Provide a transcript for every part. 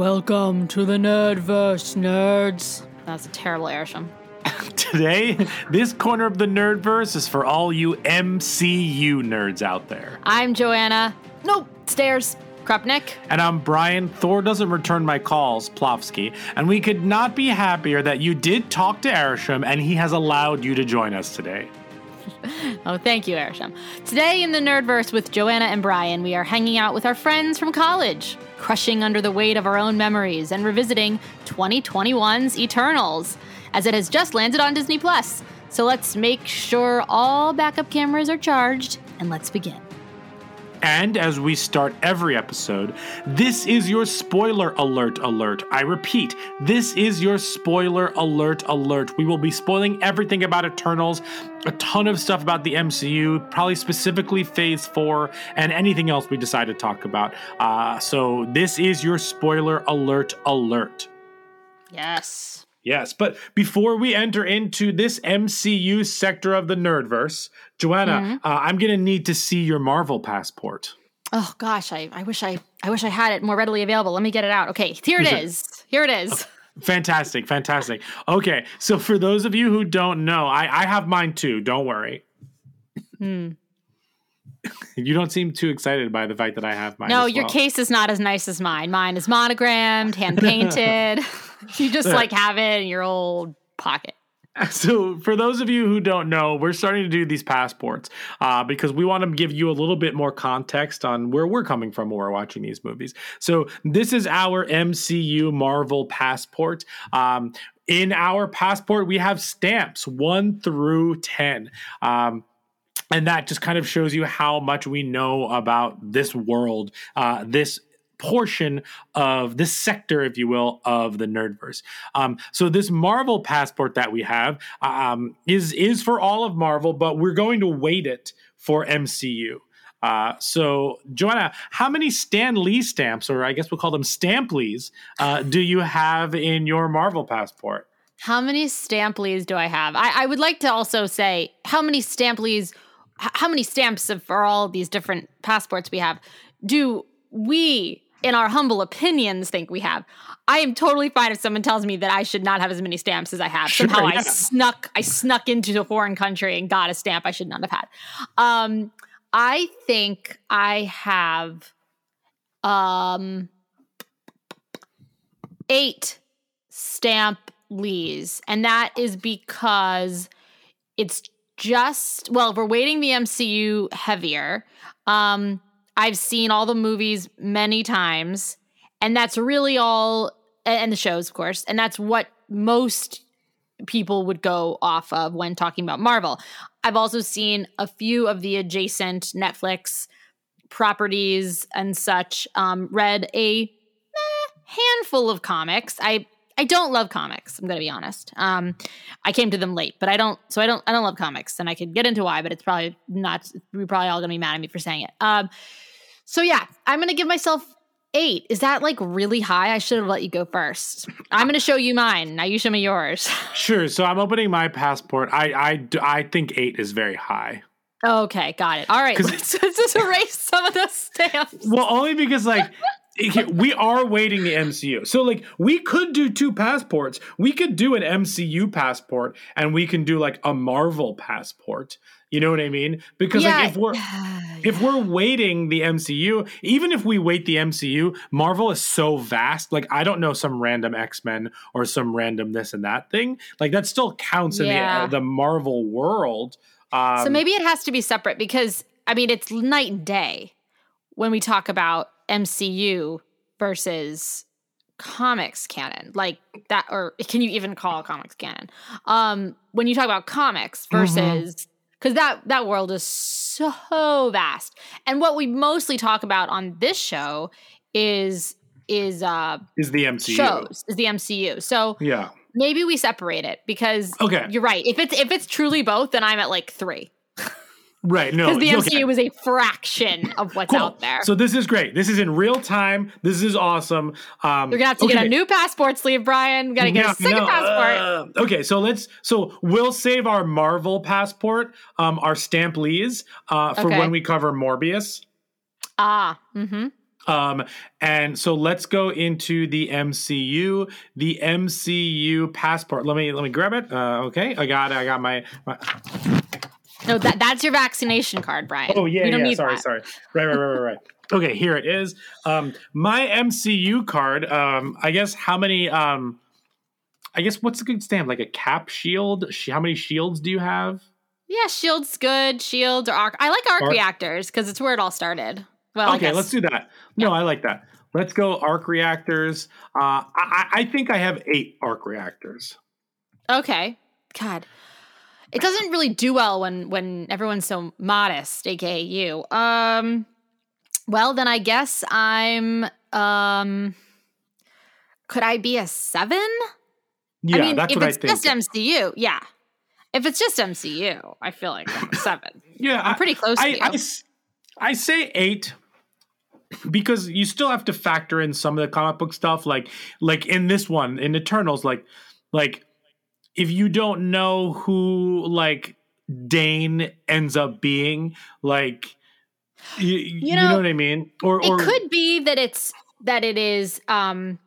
Welcome to the Nerdverse, nerds. That's a terrible Arishem. Today, this corner of the Nerdverse is for all you MCU nerds out there. I'm Joanna. Nope, stairs. Krupnik. And I'm Bryan. Thor doesn't return my calls, Plofsky. And we could not be happier that you did talk to Arishem and he has allowed you to join us today. Oh, thank you, Arishem. Today in the Nerdverse with Joanna and Bryan, we are hanging out with our friends from college, crushing under the weight of our own memories and revisiting 2021's Eternals, as it has just landed on Disney Plus. So let's make sure all backup cameras are charged and let's begin. And as we start every episode, this is your spoiler alert alert. I repeat, this is your spoiler alert alert. We will be spoiling everything about Eternals, a ton of stuff about the MCU, probably specifically Phase 4, and anything else we decide to talk about. Uh, so this is your spoiler alert alert. Yes. Yes, but before we enter into this MCU sector of the Nerdverse, Joanna, uh, I'm gonna need to see your Marvel passport. Oh gosh, I, I wish I I wish I had it more readily available. Let me get it out. Okay, here it Is. Here it is. Fantastic, fantastic. Okay, so for those of you who don't know, I, I have mine too. Don't worry. Hmm. You don't seem too excited by the fact that I have mine. No, as your case is not as nice as mine. Mine is monogrammed, hand painted. you just like have it in your old pocket. So, for those of you who don't know, we're starting to do these passports uh, because we want to give you a little bit more context on where we're coming from when we're watching these movies. So, this is our MCU Marvel passport. Um, in our passport, we have stamps one through 10. Um, and that just kind of shows you how much we know about this world, uh, this portion of this sector, if you will, of the nerdverse. Um, so this Marvel passport that we have um, is is for all of Marvel, but we're going to weight it for MCU. Uh, so, Joanna, how many Stan Lee stamps, or I guess we'll call them stamp Lees, uh, do you have in your Marvel passport? How many Stamplies do I have? I, I would like to also say how many Stamplies, how many stamps of, for all these different passports we have do we, in our humble opinions, think we have? I am totally fine if someone tells me that I should not have as many stamps as I have. Sure, Somehow yeah. I snuck, I snuck into a foreign country and got a stamp I should not have had. Um, I think I have um eight stamp lees and that is because it's just well we're weighting the mcu heavier um i've seen all the movies many times and that's really all and the shows of course and that's what most people would go off of when talking about marvel. I've also seen a few of the adjacent netflix properties and such um read a eh, handful of comics. I I don't love comics. I'm gonna be honest. Um, I came to them late, but I don't. So I don't. I don't love comics, and I could get into why, but it's probably not. We're probably all gonna be mad at me for saying it. Um, so yeah, I'm gonna give myself eight. Is that like really high? I should have let you go first. I'm gonna show you mine. Now you show me yours. Sure. So I'm opening my passport. I I I think eight is very high. okay, got it. All right, let's, let's just erase some of those stamps. Well, only because like we are waiting the MCU. So like we could do two passports. We could do an MCU passport and we can do like a Marvel passport. You know what I mean? Because Yeah. like if we're if we're waiting the MCU, even if we wait the MCU, Marvel is so vast. Like I don't know some random X-Men or some random this and that thing. Like that still counts in Yeah. the the Marvel world. Um, so maybe it has to be separate because I mean it's night and day when we talk about MCU versus comics canon like that or can you even call comics canon um when you talk about comics versus because that that world is so vast and what we mostly talk about on this show is is uh Is the MCU? shows is the MCU. So Yeah. maybe we separate it because Okay. you're right. If it's if it's truly both, then I'm at like three Right. No. because the okay. MCU is a fraction of what's Cool. out there. So this is great. This is in real time. This is awesome. Um, You're gonna have to get a new passport sleeve, Bryan. We gotta get No, a second no, passport. uh, okay, so let's so we'll save our Marvel passport, um, our stamp Lees, uh, for Okay. when we cover Morbius. ah, mm-hmm. Um, and so let's go into the MCU, the MCU passport. Let me let me grab it. Uh, okay, I got it. I got my. my No, that that's your vaccination card, Bryan. oh yeah, yeah. Sorry, that. sorry. Right, right, right, right, right. Okay, here it is. Um, my MCU card. Um, I guess how many? Um, I guess what's a good stamp? Like a cap shield? How many shields do you have? Yeah, Shield's good. Shields or arc. I like arc, Arc- reactors because it's where it all started. Well, okay, let's do that. No, I like that. Let's go arc reactors. Uh, I, I think I have eight arc reactors. Okay. God. It doesn't really do well when when everyone's so modest, aka you. Um well then I guess I'm um could I be a seven? Yeah, I mean, that's if what I it's think. just MCU, yeah. If it's just MCU, I feel like I'm a seven. yeah, I'm pretty close to I, you. I I say eight because you still have to factor in some of the comic book stuff, like like in this one in Eternals, like like if you don't know who like Dane ends up being, like you, you, know, know, what I mean, or it or could be that it's that it is um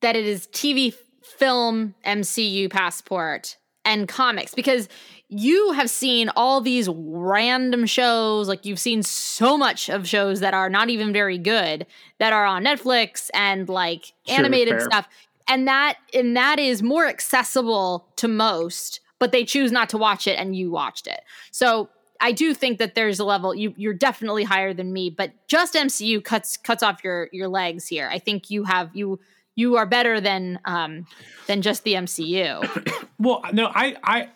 that it is TV film MCU passport and comics because you have seen all these random shows like you've seen so much of shows that are not even very good that are on Netflix and like Sure, animated fair. stuff and that and that is more accessible to most but they choose not to watch it and you watched it so I do think that there's a level you you're definitely higher than me, but just MCU cuts cuts off your your legs here. I think you have you you are better than um than just the MCU. Well, no, I I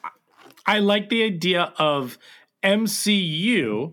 I like the idea of MCU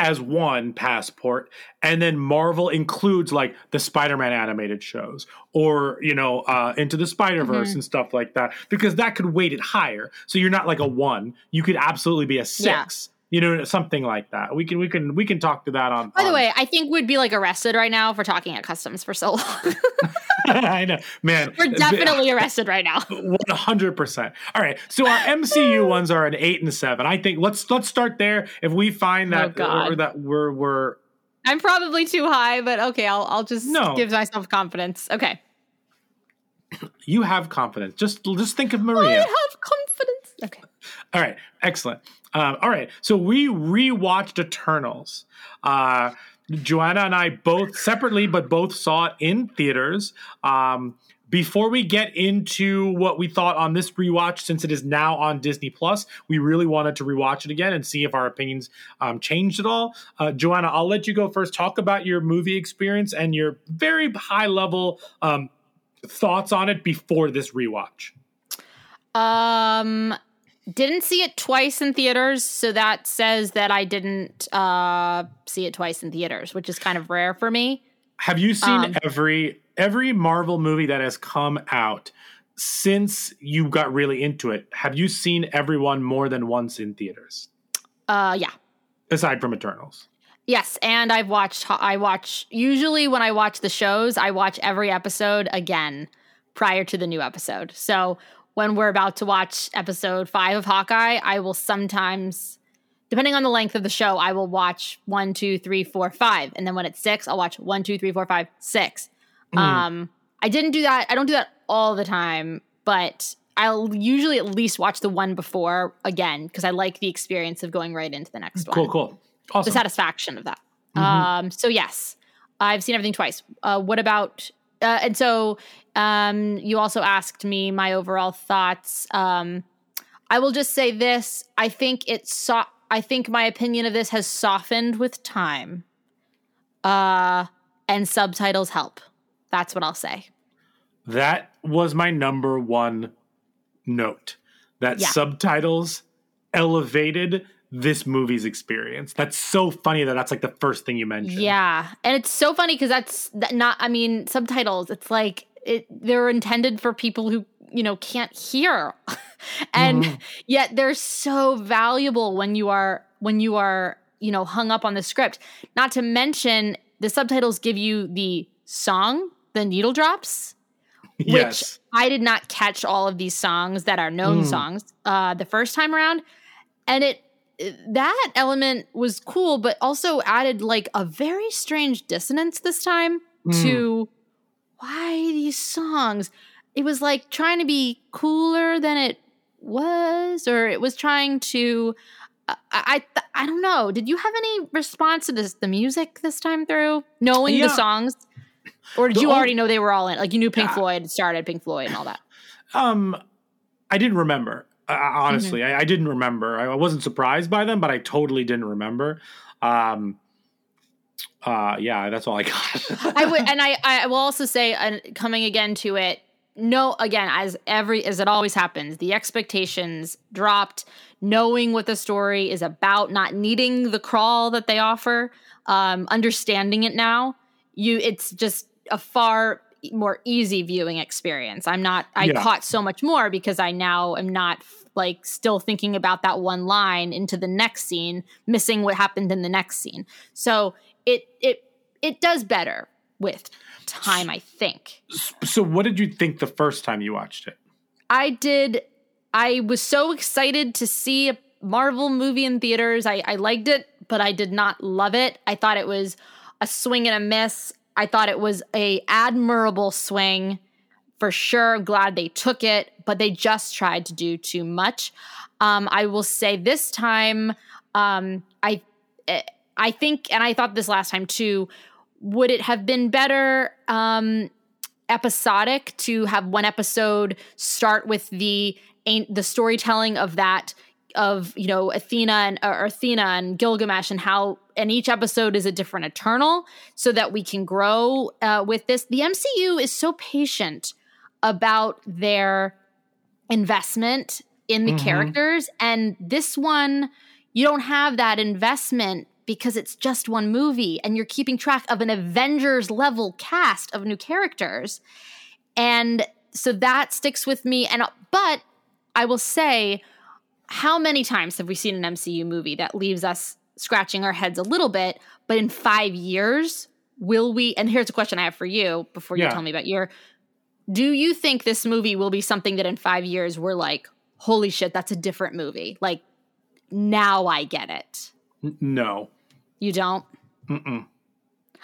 as one passport and then Marvel includes like the Spider-Man animated shows or you know uh into the Spider-Verse Mm-hmm. and stuff like that because that could weight it higher. So you're not like a 1 you could absolutely be a 6 you know something like that we can we can we can talk to that on By the on- way, I think we'd be like arrested right now for talking at customs for so long. I know man We're definitely arrested right now. One hundred percent. All right, so our MCU ones are an eight and seven. I think let's let's start there. If we find Oh, that God. or that we're we're I'm probably too high, but okay, I'll I'll just No. give myself confidence. Okay. you have confidence. Just just think of Maria. I have confidence. Okay. All right, excellent. Um, all right, so we rewatched Eternals. Uh, Joanna and I both separately, but both saw it in theaters. Um, before we get into what we thought on this rewatch, since it is now on Disney Plus, we really wanted to rewatch it again and see if our opinions um, changed at all. Uh, Joanna, I'll let you go first. Talk about your movie experience and your very high level um, thoughts on it before this rewatch. Um didn't see it twice in theaters, so that says that I didn't uh see it twice in theaters, which is kind of rare for me. Have you seen Um, every every Marvel movie that has come out since you got really into it? Have you seen everyone more than once in theaters Uh yeah. aside from Eternals? Yes, and I've watched I watch usually when I watch the shows, I watch every episode again prior to the new episode. So when we're about to watch episode 5 of Hawkeye, I will sometimes depending on the length of the show, I will watch one, two, three, four, five, and then when it's six, I'll watch one, two, three, four, five, six. Um, I didn't do that. I don't do that all the time, but I'll usually at least watch the one before again because I like the experience of going right into the next one Cool, cool, Awesome. the satisfaction of that. Um, so yes, I've seen everything twice. Uh, what about? Uh, and so um, you also asked me my overall thoughts. Um, I will just say this: I think it's so- I think my opinion of this has softened with time. Uh, and subtitles help. That's what I'll say. That was my number one note. That Yeah. subtitles elevated this movie's experience. That's so funny that that's like the first thing you mentioned. Yeah, and it's so funny because that's that not. I mean, subtitles. It's like it. They're intended for people who you know can't hear, and Mm-hmm. yet they're so valuable when you are when you are you know hung up on the script. Not to mention the subtitles give you the song, the needle drops, which Yes. I did not catch all of these songs that are known Mm. songs uh, the first time around, and it that element was cool, but also added like a very strange dissonance this time Mm. to why these songs. It was like trying to be cooler than it was, or it was trying to. I I, I don't know. Did you have any response to this the music this time through, knowing Yeah. the songs, or did The you ol- already know they were all in? Like you knew Pink Yeah. Floyd started Pink Floyd and all that. Um, I didn't remember. Uh, honestly, Mm-hmm. I, I didn't remember. I, I wasn't surprised by them, but I totally didn't remember. Um, uh, yeah, that's all I got. I would, and I, I will also say, uh, coming again to it, no, again, as every as it always happens, the expectations dropped. Knowing what the story is about, not needing the crawl that they offer, um, understanding it now, you, it's just a far more easy viewing experience. I'm not, I Yeah. caught so much more because I now am not like still thinking about that one line into the next scene, missing what happened in the next scene. So it it it does better with time, I think. so, what did you think the first time you watched it? I did I was so excited to see a Marvel movie in theaters. I, I liked it, but I did not love it. I thought it was a swing and a miss. I thought it was a admirable swing for sure. Glad they took it, but they just tried to do too much. Um, I will say this time, um, I eh, I think, and I thought this last time too. Would it have been better um, episodic to have one episode start with the the storytelling of that of you know Athena and or Athena and Gilgamesh and how and each episode is a different Eternal so that we can grow uh, with this. The MCU is so patient about their investment in the Mhm. characters, and this one you don't have that investment because it's just one movie and you're keeping track of an Avengers level cast of new characters. And so that sticks with me and but I will say how many times have we seen an MCU movie that leaves us scratching our heads a little bit, but in 5 years will we and here's a question I have for you before you Yeah. tell me about your do you think this movie will be something that in 5 years we're like holy shit that's a different movie like now I get it No. you don't Mm-mm.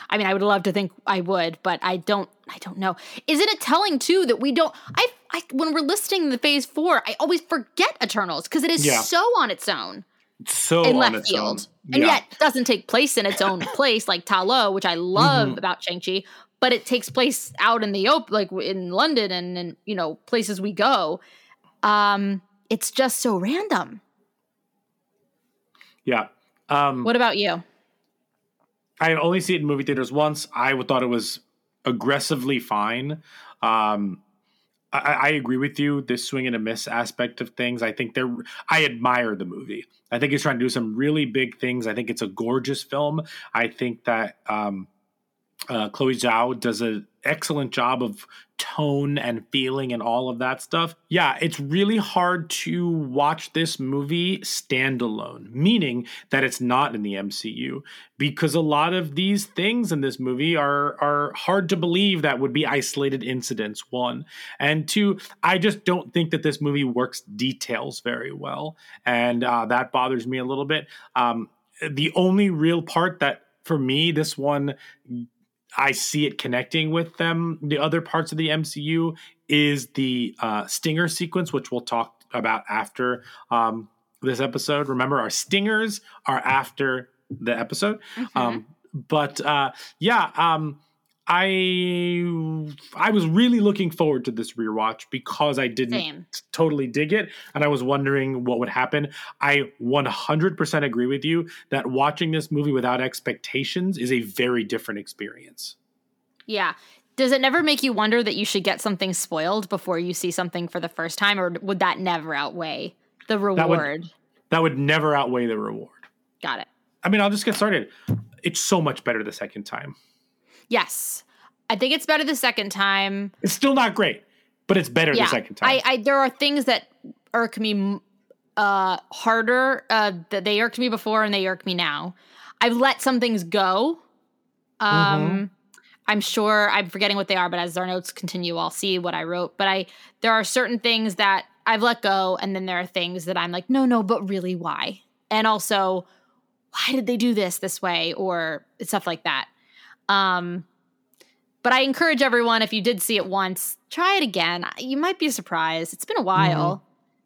I mean, I would love to think I would, but I don't. I don't know. Isn't it telling too that we don't? I, I when we're listing the Phase Four, I always forget Eternals because it is Yeah. so on its own It's so in on left its field, own. and yet doesn't take place in its own place like Ta Lo, which I love Mhm. about Shang Chi. But it takes place out in the open, like in London and and you know places we go. Um, it's just so random. yeah. Um, What about you? I only see it in movie theaters once. I thought it was aggressively fine. Um, I, I agree with you. This swing and a miss aspect of things. I think they're. I admire the movie. I think it's trying to do some really big things. I think it's a gorgeous film. I think that um, uh, Chloe Zhao does an excellent job of tone and feeling and all of that stuff. Yeah, it's really hard to watch this movie standalone, meaning that it's not in the MCU because a lot of these things in this movie are are hard to believe that would be isolated incidents one and two i just don't think that this movie works details very well and uh, that bothers me a little bit um, the only real part that for me this one I see it connecting with them. The other parts of the MCU is the uh, stinger sequence, which we'll talk about after um, this episode. Remember, our stingers are after the episode. Um, but uh, yeah, um, I I was really looking forward to this rewatch because I didn't Same. totally dig it and I was wondering what would happen. I 100% agree with you that watching this movie without expectations is a very different experience. Yeah. Does it never make you wonder that you should get something spoiled before you see something for the first time, or would that never outweigh the would- reward? That would never outweigh the reward. Got it. I mean, I'll just get started. It's so much better the second time. Yes. I think it's better the second time. It's still not great, but it's better yeah. the second time. I, I there are things that irk me uh harder uh that they irked me before and they irk me now. I've let some things go. Um Mm-hmm. I'm sure I'm forgetting what they are, but as our notes continue, I'll see what I wrote. But I there are certain things that I've let go, and then there are things that I'm like, no, no, but really why? And also, why did they do this this way? Or stuff like that. Um but I encourage everyone, if you did see it once, try it again. You might be surprised. It's been a while.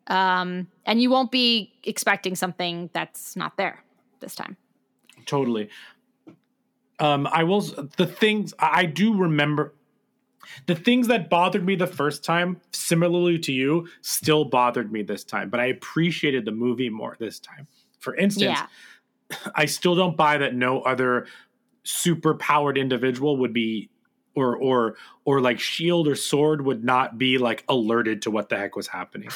Um, and you won't be expecting something that's not there this time. totally. Um, I will. The things I I do remember, the things that bothered me the first time, similarly to you, still bothered me this time. But I appreciated the movie more this time. For instance, Yeah. I still don't buy that no other super powered individual would be or or or like shield or sword would not be like alerted to what the heck was happening.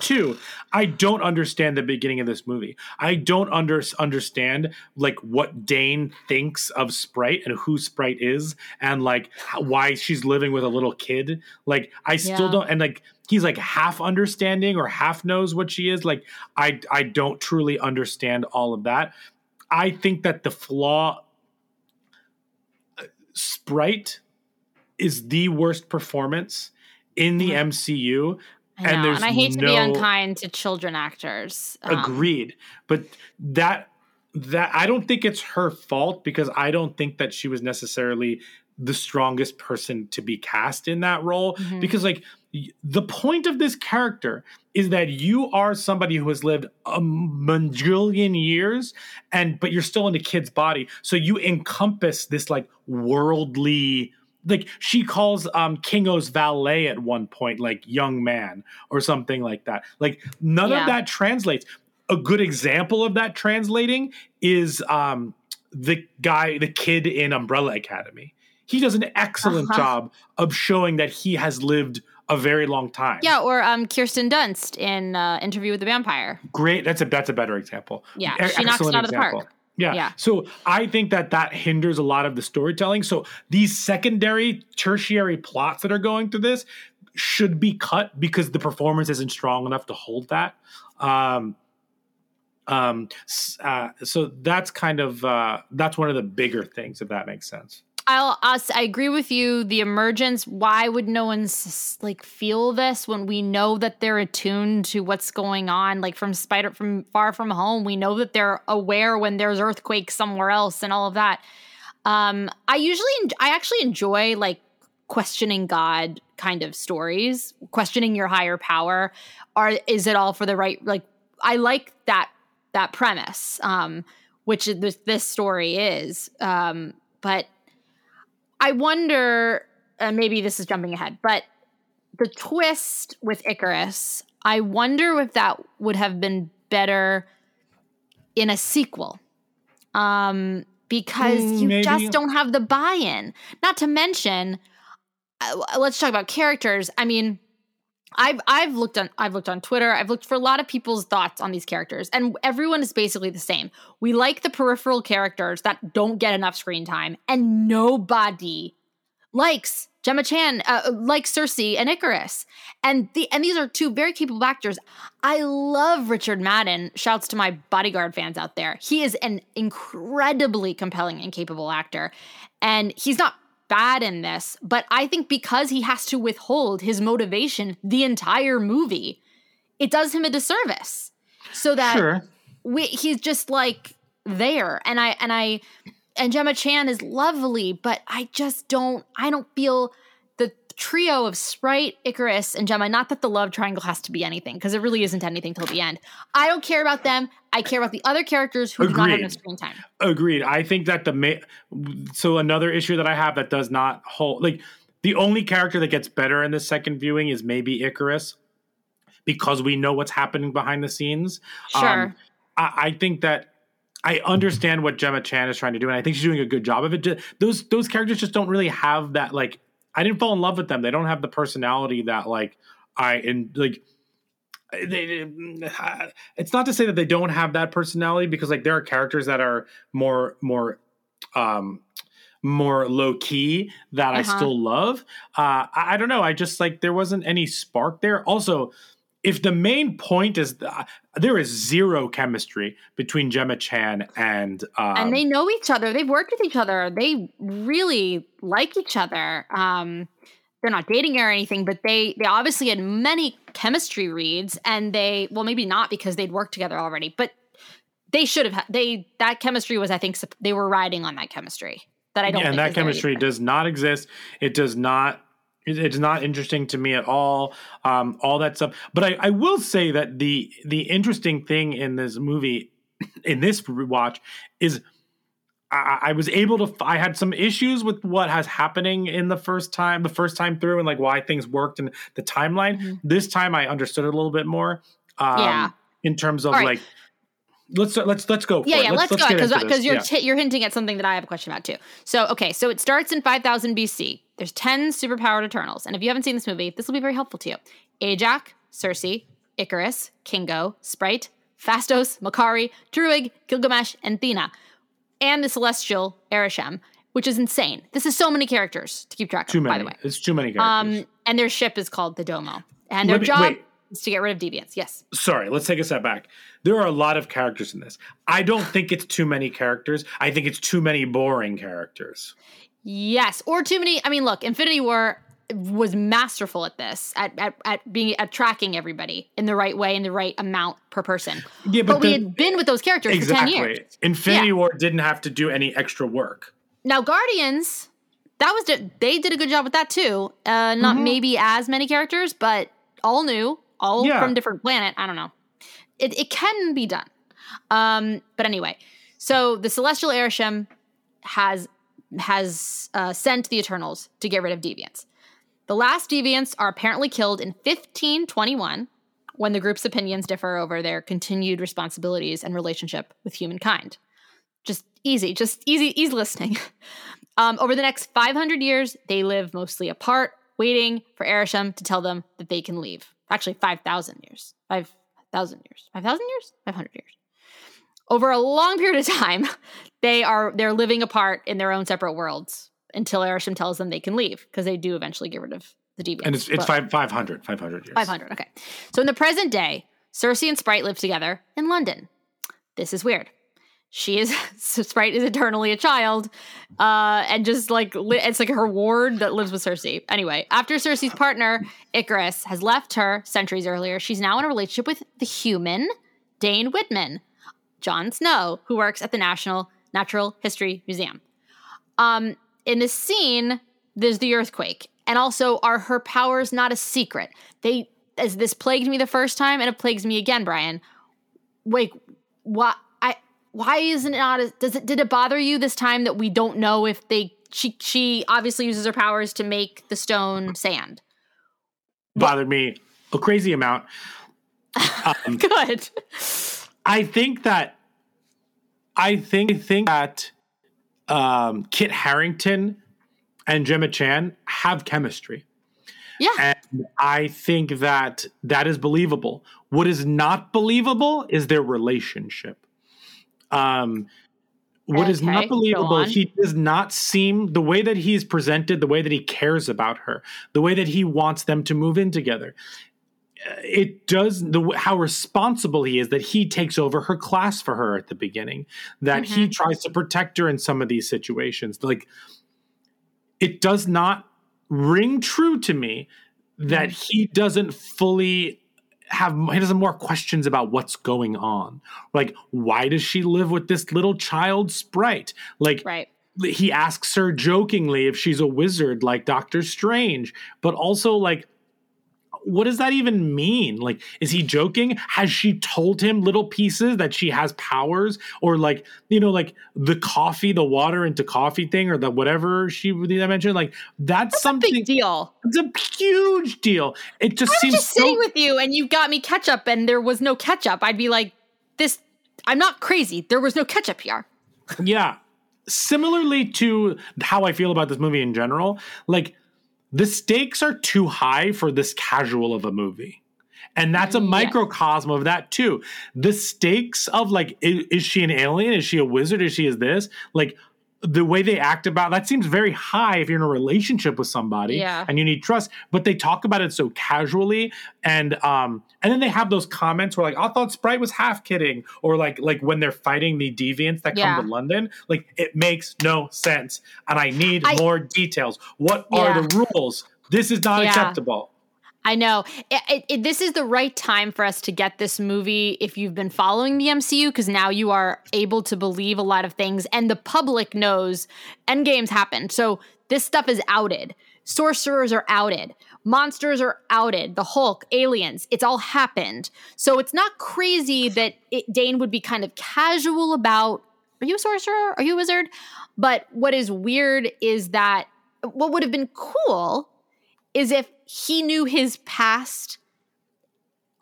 Two, I don't understand the beginning of this movie. I don't under, understand like what Dane thinks of Sprite and who Sprite is and like how, why she's living with a little kid. Like I still Yeah. don't and like he's like half understanding or half knows what she is. Like I I don't truly understand all of that. I think that the flaw Sprite is the worst performance in the MCU. I know. And And, there's I hate to be unkind to children actors. Um, Agreed. But that that I don't think it's her fault because I don't think that she was necessarily the strongest person to be cast in that role Mhm. because like the point of this character is that you are somebody who has lived a majillion years and but you're still in a kid's body so you encompass this like worldly like she calls um kingo's valet at one point like young man or something like that like none Yeah. of that translates a good example of that translating is um the guy the kid in umbrella academy he does an excellent Uh-huh. job of showing that he has lived a very long time Yeah, or um, Kirsten Dunst in uh, Interview with the Vampire. great that's a that's a better example Yeah, E- she knocks it out of the park. yeah. Yeah. So I think that that hinders a lot of the storytelling. So these secondary, tertiary plots that are going through this should be cut because the performance isn't strong enough to hold that. Um, um, uh, so that's kind of uh, that's one of the bigger things, if that makes sense. I'll, I agree with you. The emergence. Why would no one like feel this when we know that they're attuned to what's going on? Like from Spider from Far From Home, we know that they're aware when there's earthquakes somewhere else and all of that. Um, I usually, I actually enjoy like questioning God kind of stories, questioning your higher power. Are is it all for the right? Like I like that that premise, um, which this, this story is. Um, but I wonder, and maybe this is jumping ahead, but the twist with Icarus, I wonder if that would have been better in a sequel. Um, because Mm, you maybe. just don't have the buy-in. Not to mention, uh, let's talk about characters. I mean, I've I've looked on I've looked on Twitter. I've looked for a lot of people's thoughts on these characters, and everyone is basically the same. We like the peripheral characters that don't get enough screen time, and nobody likes Gemma Chan, uh, likes Cersei and Icarus, and the and these are two very capable actors. I love Richard Madden. Shouts to my bodyguard fans out there. He is an incredibly compelling and capable actor, and he's not bad in this, but I think because he has to withhold his motivation the entire movie, it does him a disservice. So that Sure. we, he's just like there, and I and I and Gemma Chan is lovely, but I just don't. I don't feel trio of Sprite, Icarus, and Gemma. Not that the love triangle has to be anything, because it really isn't anything till the end. I don't care about them. I care about the other characters who do not have Agreed. enough screen time. Agreed. I think that the ma- so another issue that I have that does not hold like the only character that gets better in the second viewing is maybe Icarus because we know what's happening behind the scenes. Sure. Um, I, I think that I understand what Gemma Chan is trying to do, and I think she's doing a good job of it. Those those characters just don't really have that like. I didn't fall in love with them. They don't have the personality that like I and like. they, they- it's not to say that they don't have that personality because like there are characters that are more more um more low key that I Uh-huh. still love. Uh I, I don't know. I just like there wasn't any spark there. Also, if the main point is uh, there is zero chemistry between Gemma Chan and um, and they know each other. They've worked with each other. They really like each other. Um, they're not dating or anything, but they they obviously had many chemistry reads, and they well maybe not because they'd worked together already, but they should have. had They that chemistry was I think they were riding on that chemistry that I don't. and think that chemistry does not exist. It does not. It- It's not interesting to me at all. Um, all that stuff. But I, I will say that the the interesting thing in this movie, in this watch, is I, I was able to. I had some issues with what has happening in the first time, the first time through, and like why things worked and the timeline. Mhm. This time, I understood it a little bit more. Um, Yeah. In terms of right. like, let's let's let's go. For Yeah, it. yeah. Let's, go because into this. because you're Yeah. t- you're hinting at something that I have a question about too. So okay, so it starts in 5000 BC. There's 10 superpowered Eternals, and if you haven't seen this movie, this will be very helpful to you. Ajax, Cersei, Icarus, Kingo, Sprite, Phastos, Makkari, Druig, Gilgamesh, and Thena, and the Celestial Ereshkigal, which is insane. This is so many characters to keep track of. too many. By the way, It's too many characters. um, and their ship is called the Domo, and their me- job wait. is to get rid of deviants. Yes. sorry, let's take a step back. There are a lot of characters in this. I don't think it's too many characters. I think it's too many boring characters. Yes, or too many. I mean, look, Infinity War was masterful at this, at at, at being at tracking everybody in the right way, in the right amount per person. Yeah, But, but, we had been with those characters for ten years. Infinity Yeah. War didn't have to do any extra work. Now, Guardians, that was they did a good job with that too. Uh, not maybe as many characters, but all new, all Yeah. from different planet. I don't know. It it can be done. Um, but anyway, so the Celestial Arishem has has uh, sent the Eternals to get rid of deviants. The last deviants are apparently killed in 1521 when the group's opinions differ over their continued responsibilities and relationship with humankind. Just easy, just easy, easy listening. Um, over the next 500 years, they live mostly apart, waiting for Ereshkigal to tell them that they can leave. Actually, 5,000 years. 5,000 years. 5,000 years? 500 years. Over a long period of time, they are they're living apart in their own separate worlds until Ereshkigal tells them they can leave because they do eventually get rid of the deviants. And it's it's five, 500, 500 years. 500. Okay. So in the present day, Cersei and Sprite live together in London. This is weird. She is Sprite is eternally a child, uh, and just like li- it's like her ward that lives with Cersei. Anyway, after Cersei's partner Icarus has left her centuries earlier, she's now in a relationship with the human Dane Whitman, Jon Snow, who works at the National Natural History Museum. Um, in this scene, there's the earthquake, and also are her powers not a secret? They, as this plagued me the first time, and it plagues me again, Bryan. Wait, why? Why isn't it not? A, does it did it bother you this time that we don't know if they? She she obviously uses her powers to make the stone sand. Bothered me a crazy amount. Good. I think that I think I think that um, Kit Harington and Gemma Chan have chemistry. Yeah. And I think that that is believable. What is not believable is their relationship. Um, what is Okay, not believable, he does not seem the way that he's presented, the way that he cares about her, the way that he wants them to move in together. uh, It does the how responsible he is that he takes over her class for her at the beginning, that he Mm-hmm. tries to protect her in some of these situations. Like it does not ring true to me that Mm. he doesn't fully have he doesn't more questions about what's going on like why does she live with this little child sprite like Right. he asks her jokingly if she's a wizard like Doctor Strange, but also like what does that even mean? Like, is he joking? Has she told him little pieces that she has powers? Or like, you know, like the coffee, the water into coffee thing, or the whatever she mentioned? Like, that's, something Big deal. it's a huge deal. It just seems. I was seems just so sitting with you and you got me ketchup and there was no ketchup. I'd be like, this. I'm not crazy. There was no ketchup here. Yeah. Similarly to how I feel about this movie in general, like the stakes are too high for this casual of a movie. And that's a mm, microcosm of that too. The stakes of like, is, is she an alien? Is she a wizard? Is she is this? Like the way they act about that seems very high if you're in a relationship with somebody Yeah. and you need trust. But they talk about it so casually, and um, and then they have those comments where like, I thought Sprite was half kidding, or like like when they're fighting the deviants that Yeah. come to London, like it makes no sense, and I need I- more details. What Yeah. are the rules? This is not acceptable. I know. It, it, it- this is the right time for us to get this movie if you've been following the MCU, because now you are able to believe a lot of things, and the public knows Endgame's happened. So this stuff is outed. Sorcerers are outed. Monsters are outed. The Hulk, aliens, it's all happened. So it's not crazy that Dane would be kind of casual about are you a sorcerer? Are you a wizard? But what is weird is that what would have been cool is if he knew his past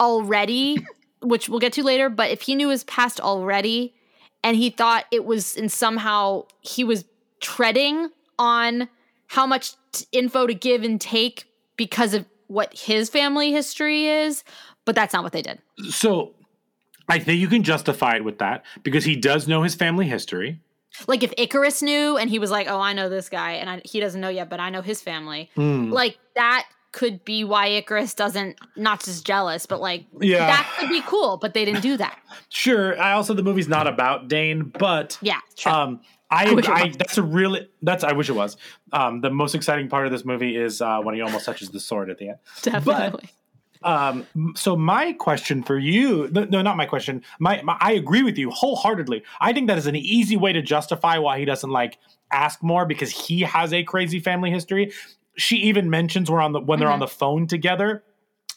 already, which we'll get to later, but if he knew his past already and he thought it was and somehow he was treading on how much t- info to give and take because of what his family history is, but that's not what they did. So I think you can justify it with that because he does know his family history. Like if Icarus knew and he was like, "Oh, I know this guy," and I, he doesn't know yet, but I know his family. Hmm. Like that could be why Icarus doesn't not just jealous, but like Yeah. that could be cool. But they didn't do that. Sure. I also the movie's not about Dane, but Yeah, true. Um, I, wish I that's a really that's I wish it was. Um, the most exciting part of this movie is uh, when he almost touches the sword at the end. Definitely. Um, so my question for you, no, no, not my question. My, my, I agree with you wholeheartedly. I think that is an easy way to justify why he doesn't like ask more because he has a crazy family history. She even mentions we're on the when they're on the phone together.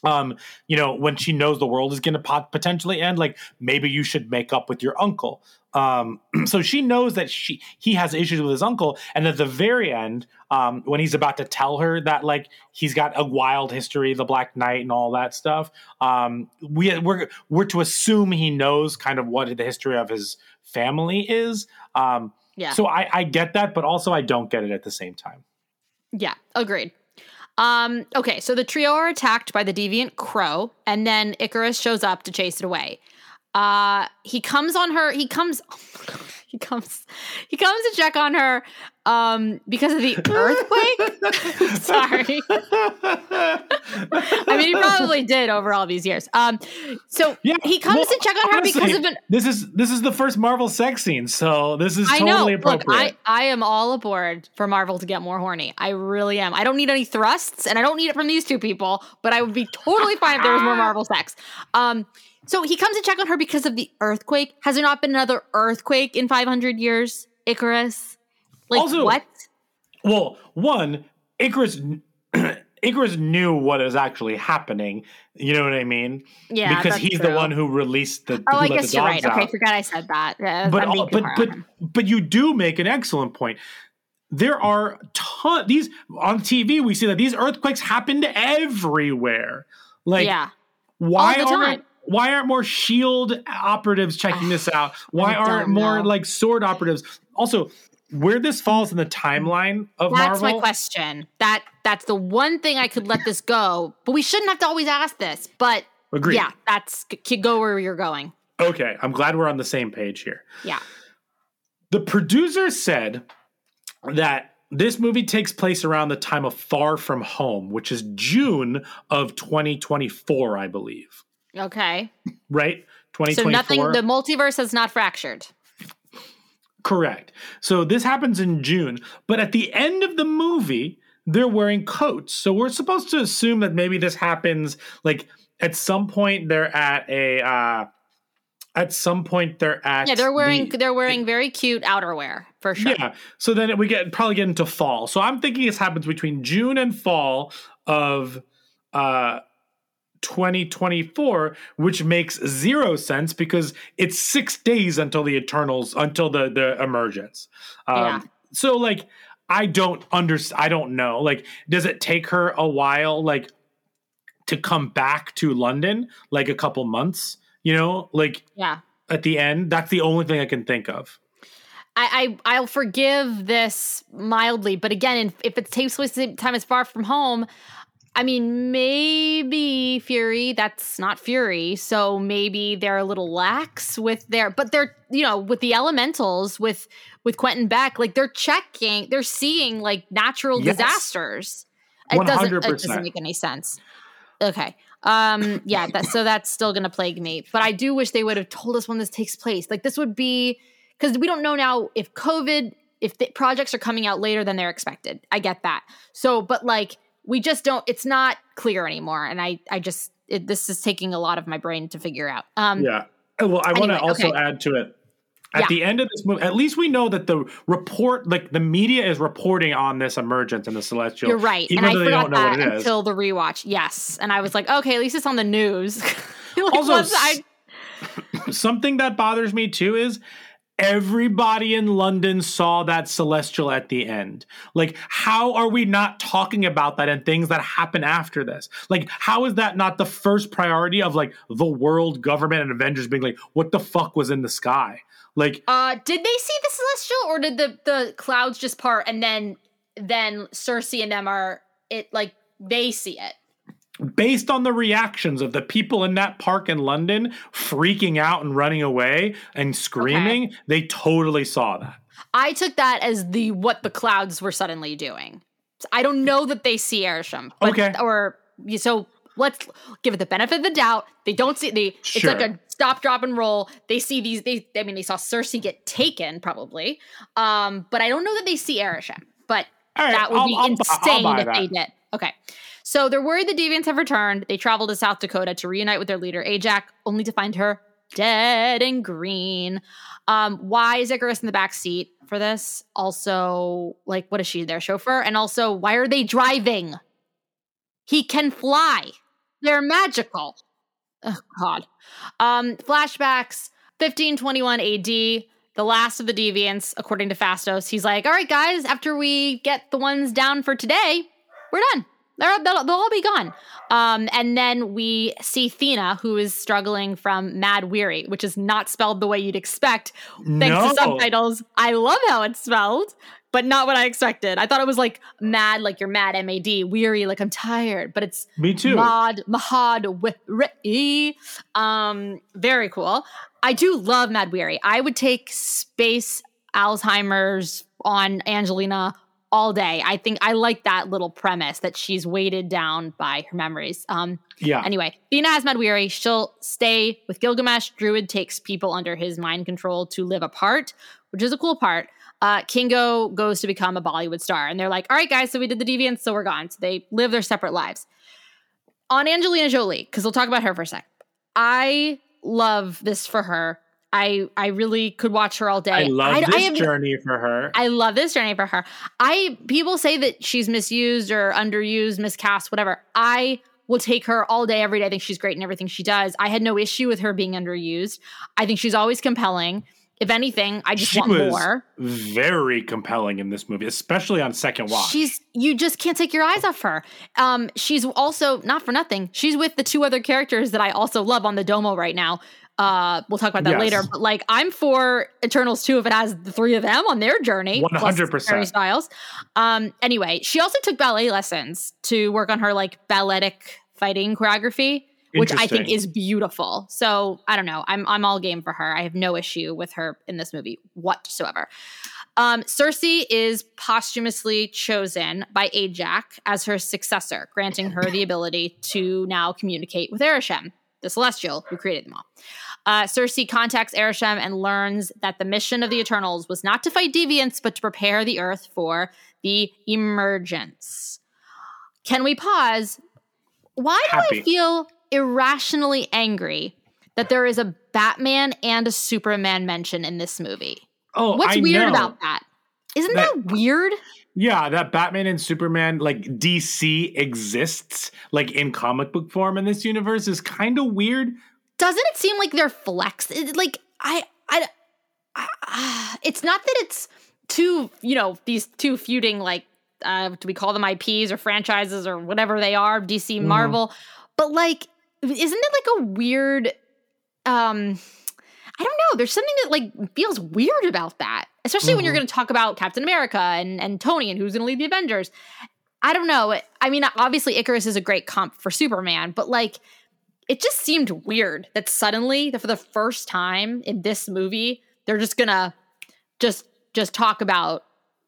Um, you know, when she knows the world is going to pot- potentially end, like maybe you should make up with your uncle. Um, so she knows that she he has issues with his uncle, and at the very end, um, when he's about to tell her that like he's got a wild history, the Black Knight, and all that stuff, um, we we're we're to assume he knows kind of what the history of his family is. Um, Yeah. So I, I get that, but also I don't get it at the same time. Yeah, agreed. Um, okay, so the trio are attacked by the deviant crow, and then Icarus shows up to chase it away. Uh, he comes on her. He comes. he comes. He comes to check on her um, because of the earthquake. Sorry. I mean, he probably did over all these years. Um, so Yeah, he comes well, to check on her honestly, because of an This is this is the first Marvel sex scene, so this is I totally know. Look. I, I am all aboard for Marvel to get more horny. I really am. I don't need any thrusts, and I don't need it from these two people. But I would be totally fine if there was more Marvel sex. Um, so he comes to check on her because of the earthquake. Has there not been another earthquake in 500 years, Icarus? Like Also- what? well, one Icarus. Icarus knew what is actually happening. You know what I mean? Yeah, because he's the one who released the. Oh, I guess you're right. Okay, I forgot I said that. Yeah, but all, but but but you do make an excellent point. There are ton these on TV. We see that these earthquakes happened everywhere. Like yeah, why all the time. Why aren't more shield operatives checking this out? Why aren't more know. like sword operatives? Also, where this falls in the timeline of That's Marvel? my question. That that's the one thing I could let this go, but we shouldn't have to always ask this. But Agreed. yeah, that's go where you're going. Okay, I'm glad we're on the same page here. Yeah. The producer said that this movie takes place around the time of Far From Home, which is June of 2024, I believe. Okay. Right? So 2024. nothing. The multiverse has not fractured. Correct. So this happens in June, but at the end of the movie, they're wearing coats. So we're supposed to assume that maybe this happens like at some point they're at a uh at some point they're at Yeah, they're wearing the- they're wearing very cute outerwear for sure. Yeah. So then we get probably get into fall. So I'm thinking this happens between June and fall of uh 2024, which makes zero sense because it's six days until the Eternals, until the the emergence. Um, Yeah. So like, I don't understand. I don't know. Like, does it take her a while, like, to come back to London, like a couple months? You know, like Yeah. at the end. That's the only thing I can think of. I, I I'll forgive this mildly, but again, if, if it takes place the same time as Far From Home, I mean, maybe Fury, that's not Fury. So maybe they're a little lax with their but they're, you know, with the elementals with with Quentin Beck, like they're checking, they're seeing like natural Yes. disasters. It doesn't it doesn't make any sense. Okay. Um yeah, that so that's still going to plague me. But I do wish they would have told us when this takes place. Like this would be cuz we don't know now if COVID if the projects are coming out later than they're expected. I get that. So but like we just don't it's not clear anymore and I I just it, this is taking a lot of my brain to figure out. Um Yeah. Uh, Well, I want to also okay. add to it. At Yeah. the end of this movie, at least we know that the report, like the media, is reporting on this emergence in the celestial. You're right. even and I though they forgot don't know that what it is. until the rewatch. Yes. And I was like, okay, at least it's on the news. Like, Also, I Something that bothers me too is everybody in London saw that celestial at the end. Like, how are we not talking about that and things that happen after this? Like, how is that not the first priority of like the world government and Avengers being like, what the fuck was in the sky? Like, Uh, did they see the celestial, or did the the clouds just part and then then Sersi and them are it like they see it? Based on the reactions of the people in that park in London freaking out and running away and screaming, they totally saw that. I took that as the what the clouds were suddenly doing. I don't know that they see Arishem, but, Okay. Or so let's give it the benefit of the doubt. They don't see the. It's like a stop, drop, and roll. They see these. They. I mean, they saw Sersi get taken probably, um, but I don't know that they see Arishem. But right, that would I'll- be I'll insane if that. they did. Okay. So they're worried the deviants have returned. They travel to South Dakota to reunite with their leader, Ajak, only to find her dead and green. Um, why is Ikaris in the back seat for this? Also, like, what is she, their chauffeur? And also, why are they driving? He can fly. They're magical. Oh God. Um, flashbacks, 1521 AD, the last of the deviants, according to Phastos. He's like, all right, guys, after we get the ones down for today, we're done. They're, they'll, they'll all be gone. Um, and then we see Thena, who is struggling from Mahd Wy'ry, which is not spelled the way you'd expect. Thanks No. to subtitles. I love how it's spelled, but not what I expected. I thought it was like mad, like you're mad, M A D, weary, like I'm tired, but it's Me too. Mod Mahad Weary. Um, very cool. I do love Mahd Wy'ry. I would take space Alzheimer's on Angelina all day. I think I like that little premise that she's weighted down by her memories. Um, yeah. Anyway, Thena has Mahd Wy'ry. She'll stay with Gilgamesh. Druig takes people under his mind control to live apart, which is a cool part. Uh, Kingo goes to become a Bollywood star. And they're like, all right, guys, so we did the deviants, so we're gone. So they live their separate lives. On Angelina Jolie, because we'll talk about her for a sec. I love this for her. I I really could watch her all day. I love I, this I have- journey for her. I love this journey for her. I people say that she's misused or underused, miscast, whatever. I will take her all day, every day. I think she's great in everything she does. I had no issue with her being underused. I think she's always compelling. If anything, I just she want was more. very compelling in this movie, especially on second watch. She's you just can't take your eyes off her. Um, she's also not for nothing. She's with the two other characters that I also love on the Domo right now. Uh, we'll talk about that Yes. later. But like, I'm for Eternals too if it has the three of them on their journey. 100%. Harry Styles. Um, anyway, she also took ballet lessons to work on her like balletic fighting choreography, which I think is beautiful. So I don't know. I'm I'm all game for her. I have no issue with her in this movie whatsoever. Um, Sersi is posthumously chosen by Ajak as her successor, granting her the ability to now communicate with Ereshkigal, the Celestial who created them all. Uh, Sersi contacts Ereshkigal and learns that the mission of the Eternals was not to fight deviants, but to prepare the Earth for the emergence. Can we pause? Why do I feel irrationally angry that there is a Batman and a Superman mention in this movie? oh, What's I weird know. about that? Isn't that, That- weird? Yeah, that Batman and Superman, like DC exists, like in comic book form in this universe, is kind of weird. Doesn't it seem like they're flexed? It- like I, I, I, it's not that it's two, you know, these two feuding like, uh, do we call them IPs or franchises or whatever they are, DC, Marvel, but like, isn't it like a weird, um, I don't know. There's something that like feels weird about that, especially when you're going to talk about Captain America and and Tony and who's going to lead the Avengers. I don't know. I mean, obviously Ikaris is a great comp for Superman, but like it just seemed weird that suddenly, for the first time in this movie, they're just gonna just just talk about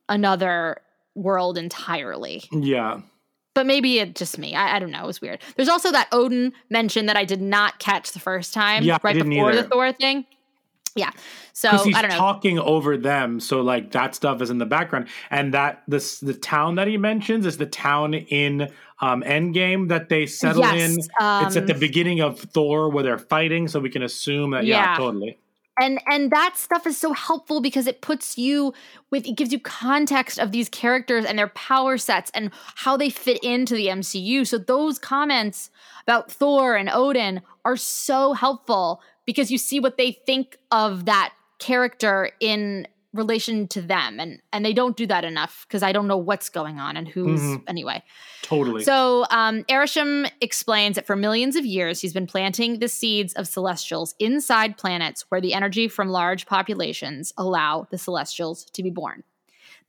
another world entirely. Yeah. But maybe it's just me. I, I don't know. It was weird. There's also that Odin mention that I did not catch the first time, Yeah, right before either. the Thor thing. Yeah. So he's I don't know. talking over them so like that stuff is in the background and that this the town that he mentions is the town in um endgame that they settle Yes, in it's at the um, beginning of thor where they're fighting so we can assume that yeah, Yeah. totally and and that stuff is so helpful because it puts you with it gives you context of these characters and their power sets and how they fit into the MCU. So those comments about Thor and Odin are so helpful because you see what they think of that character in relation to them and and they don't do that enough because I don't know what's going on and who's Mhm. anyway. totally So, um, Arishem explains that for millions of years, he's been planting the seeds of celestials inside planets where the energy from large populations allow the celestials to be born.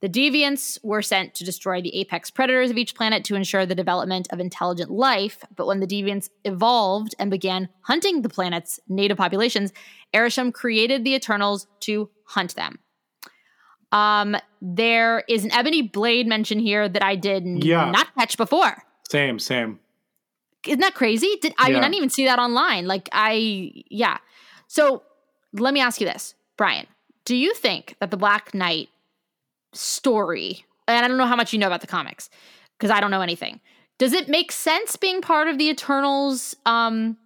The deviants were sent to destroy the apex predators of each planet to ensure the development of intelligent life. But when the deviants evolved and began hunting the planet's native populations, Arishem created the Eternals to hunt them. Um, there is an ebony blade mention here that I did Yeah. not catch before. same same Isn't that crazy? Did I mean I didn't even see that online. Like I yeah. So let me ask you this, Bryan. Do you think that the Black Knight story, and I don't know how much you know about the comics, because I don't know anything. Does it make sense being part of the Eternals? Um,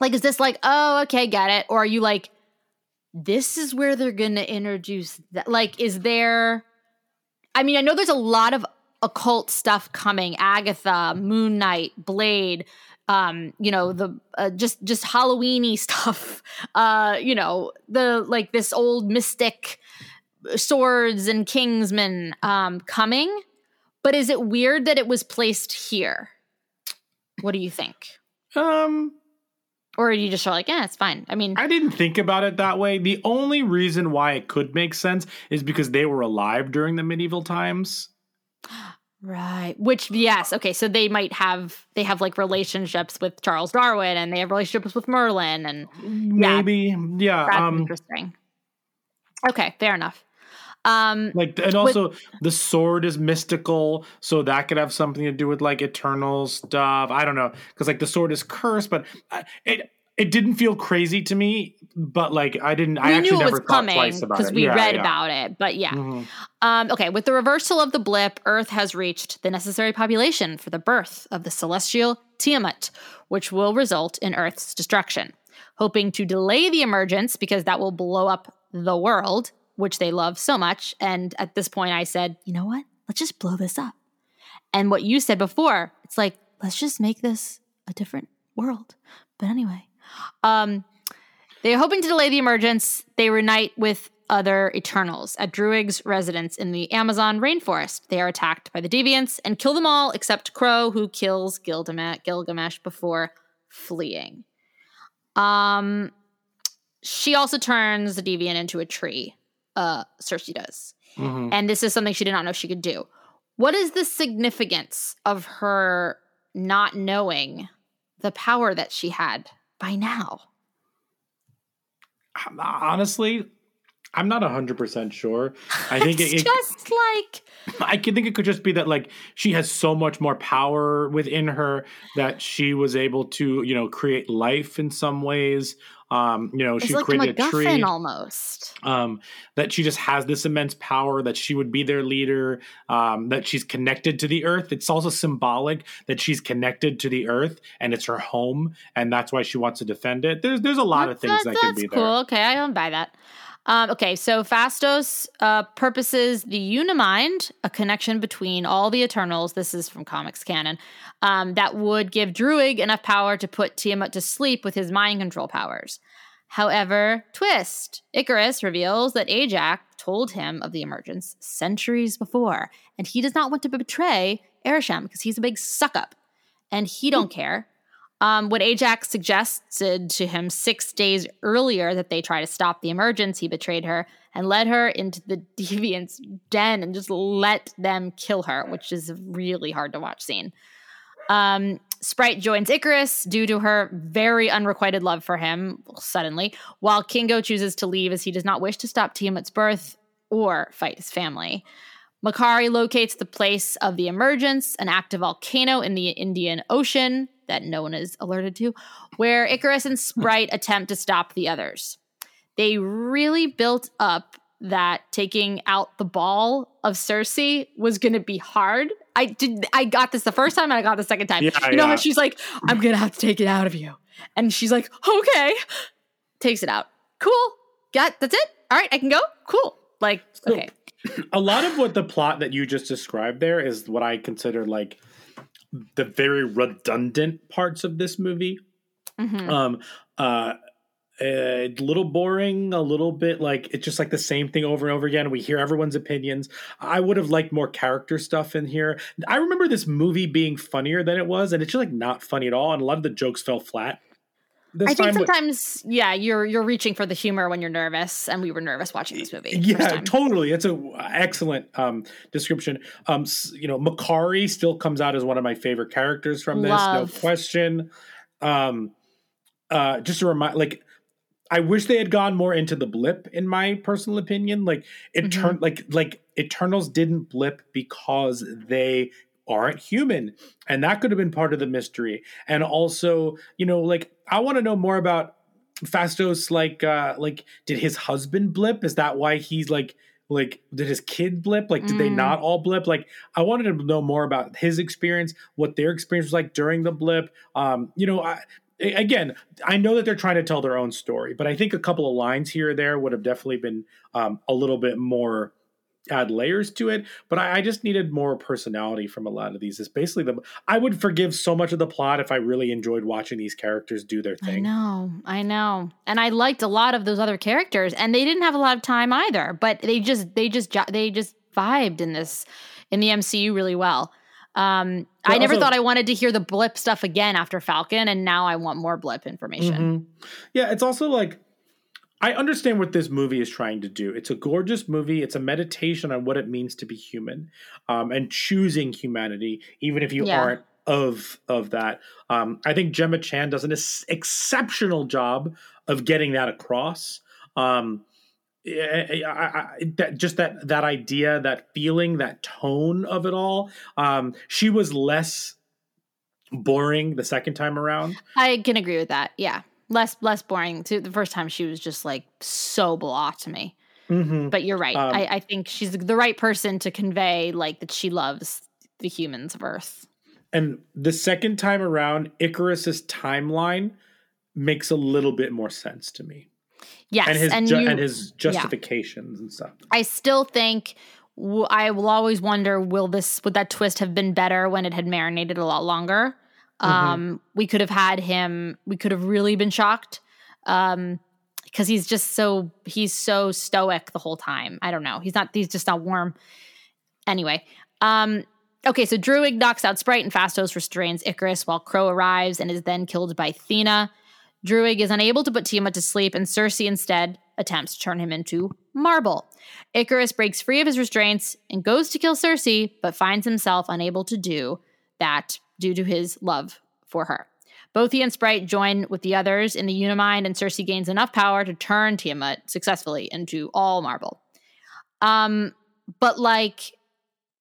like, is this like, oh, okay, get it? Or are you like, this is where they're gonna introduce that? Like, is there? I mean, I know there's a lot of occult stuff coming. Agatha, Moon Knight, Blade. Um, you know the uh, just just Halloweeny stuff. Uh, you know the like this old mystic swords and Kingsmen um, coming. But is it weird that it was placed here? What do you think? um Or are you just like, yeah, it's fine? I mean, I didn't think about it that way. The only reason why it could make sense is because they were alive during the medieval times. right. Which, yes, okay. So they might have they have like relationships with Charles Darwin, and they have relationships with Merlin, and Maybe, yeah. that's um, interesting. Okay, fair enough. Um, like and also the sword is mystical so that could have something to do with like eternal stuff i don't know because like the sword is cursed but it it didn't feel crazy to me but like i didn't i actually knew it never was thought coming twice about because we Yeah, read yeah. about it, but yeah. Mhm. Um, okay, with the reversal of the blip, Earth has reached the necessary population for the birth of the celestial Tiamut, which will result in Earth's destruction. Hoping to delay the emergence because that will blow up the world, which they love so much. And at this point, I said, you know what? Let's just blow this up. And what you said before, it's like, let's just make this a different world. But anyway, um, they're hoping to delay the emergence. They reunite with other Eternals at Druig's residence in the Amazon rainforest. They are attacked by the Deviants and kill them all except Kro, who kills Gilgamesh, Gilgamesh before fleeing. Um, she also turns the Deviant into a tree. Uh, Sersi does, Mhm. and this is something she did not know she could do. What is the significance of her not knowing the power that she had by now? honestly i'm not 100% sure i think it's it, it just like I can think it could just be that like she has so much more power within her that she was able to, you know, create life in some ways. Um, you know, it's she like created a tree. Almost. Um, that she just has this immense power, that she would be their leader, um, that she's connected to the earth. It's also symbolic that she's connected to the earth and it's her home, and that's why she wants to defend it. There's there's a lot of things that, that's could be cool. there. Okay, I don't buy that. Um, okay, so Phastos uh, purposes the Unimind, a connection between all the Eternals. This is from comics canon. Um, that would give Druig enough power to put Tiamut to sleep with his mind control powers. However, twist Ikaris reveals that Ajak told him of the emergence centuries before, and he does not want to betray Arishem because he's a big suck up, and he don't care. Um, when Ajak suggested to him six days earlier that they try to stop the emergence, he betrayed her and led her into the deviant's den and just let them kill her, which is a really hard to watch scene. Um, Sprite joins Ikaris due to her very unrequited love for him suddenly, while Kingo chooses to leave as he does not wish to stop Tiamut's birth or fight his family. Makkari locates the place of the emergence, an active volcano in the Indian Ocean that no one is alerted to, where Ikaris and hmm. Sprite attempt to stop the others. They really built up that taking out the ball of Sersi was going to be hard. I did. I got this the first time, and I got the second time. Yeah, you know yeah. how she's like, "I'm going to have to take it out of you," and she's like, "Okay," takes it out. Cool. Got that's it. All right, I can go. Cool. Like, So- okay. a lot of what the plot that you just described there is what I consider like the very redundant parts of this movie. Mhm. Um, uh, a little boring, a little bit like it's just like the same thing over and over again. We hear everyone's opinions. I would have liked more character stuff in here. I remember this movie being funnier than it was, and it's just like not funny at all. And a lot of the jokes fell flat. I think time, sometimes, yeah, you're you're reaching for the humor when you're nervous, and we were nervous watching this movie. Yeah, totally. It's a excellent um, description. Um, you know, Makkari still comes out as one of my favorite characters from this, Love. no question. Um, uh, just a remind, like, I wish they had gone more into the blip. In my personal opinion, like it Mhm. turned like like Eternals didn't blip because they aren't human, and that could have been part of the mystery. And also, you know, like I want to know more about Phastos like uh like did his husband blip? Is that why he's like like did his kid blip? Like did they Mm. not all blip? Like I wanted to know more about his experience, what their experience was like during the blip. Um, you know, I again, I know that they're trying to tell their own story, but I think a couple of lines here or there would have definitely been um, a little bit more add layers to it. But I, I just needed more personality from a lot of these. It's basically the I would forgive so much of the plot if I really enjoyed watching these characters do their thing I know, I know, and I liked a lot of those other characters, and they didn't have a lot of time either. But they just, they just, they just vibed in this in the MCU really well. Um, I never also- thought I wanted to hear the blip stuff again after Falcon, and now I want more blip information. Mhm. Yeah, it's also like I understand what this movie is trying to do. It's a gorgeous movie. It's a meditation on what it means to be human, um, and choosing humanity, even if you Yeah. aren't of of that. Um, I think Gemma Chan does an ex- exceptional job of getting that across. Um, I, I, I, that just that that idea, that feeling, that tone of it all. Um, she was less boring the second time around. I can agree with that. Yeah, less less boring. To the first time, she was just like so blah to me. Mm-hmm. But you're right. Um, I, I think she's the right person to convey like that she loves the humans of Earth. And the second time around, Ikaris's timeline makes a little bit more sense to me, Yes, and his and, ju- you, and his justifications and stuff. I still think I will always wonder will this would that twist have been better when it had marinated a lot longer? Mm-hmm. Um, we could have had him. We could have really been shocked um, because he's just so he's so stoic the whole time. I don't know. He's not. He's just not warm. Anyway, um, okay. So Druig knocks out Sprite and Phastos restrains Ikaris while Kro arrives and is then killed by Thena. Druig is unable to put Tiamut to sleep, and Sersi instead attempts to turn him into marble. Ikaris breaks free of his restraints and goes to kill Sersi, but finds himself unable to do that due to his love for her. Both he and Sprite join with the others in the Unimind, and Sersi gains enough power to turn Tiamut successfully into all marble. Um, but like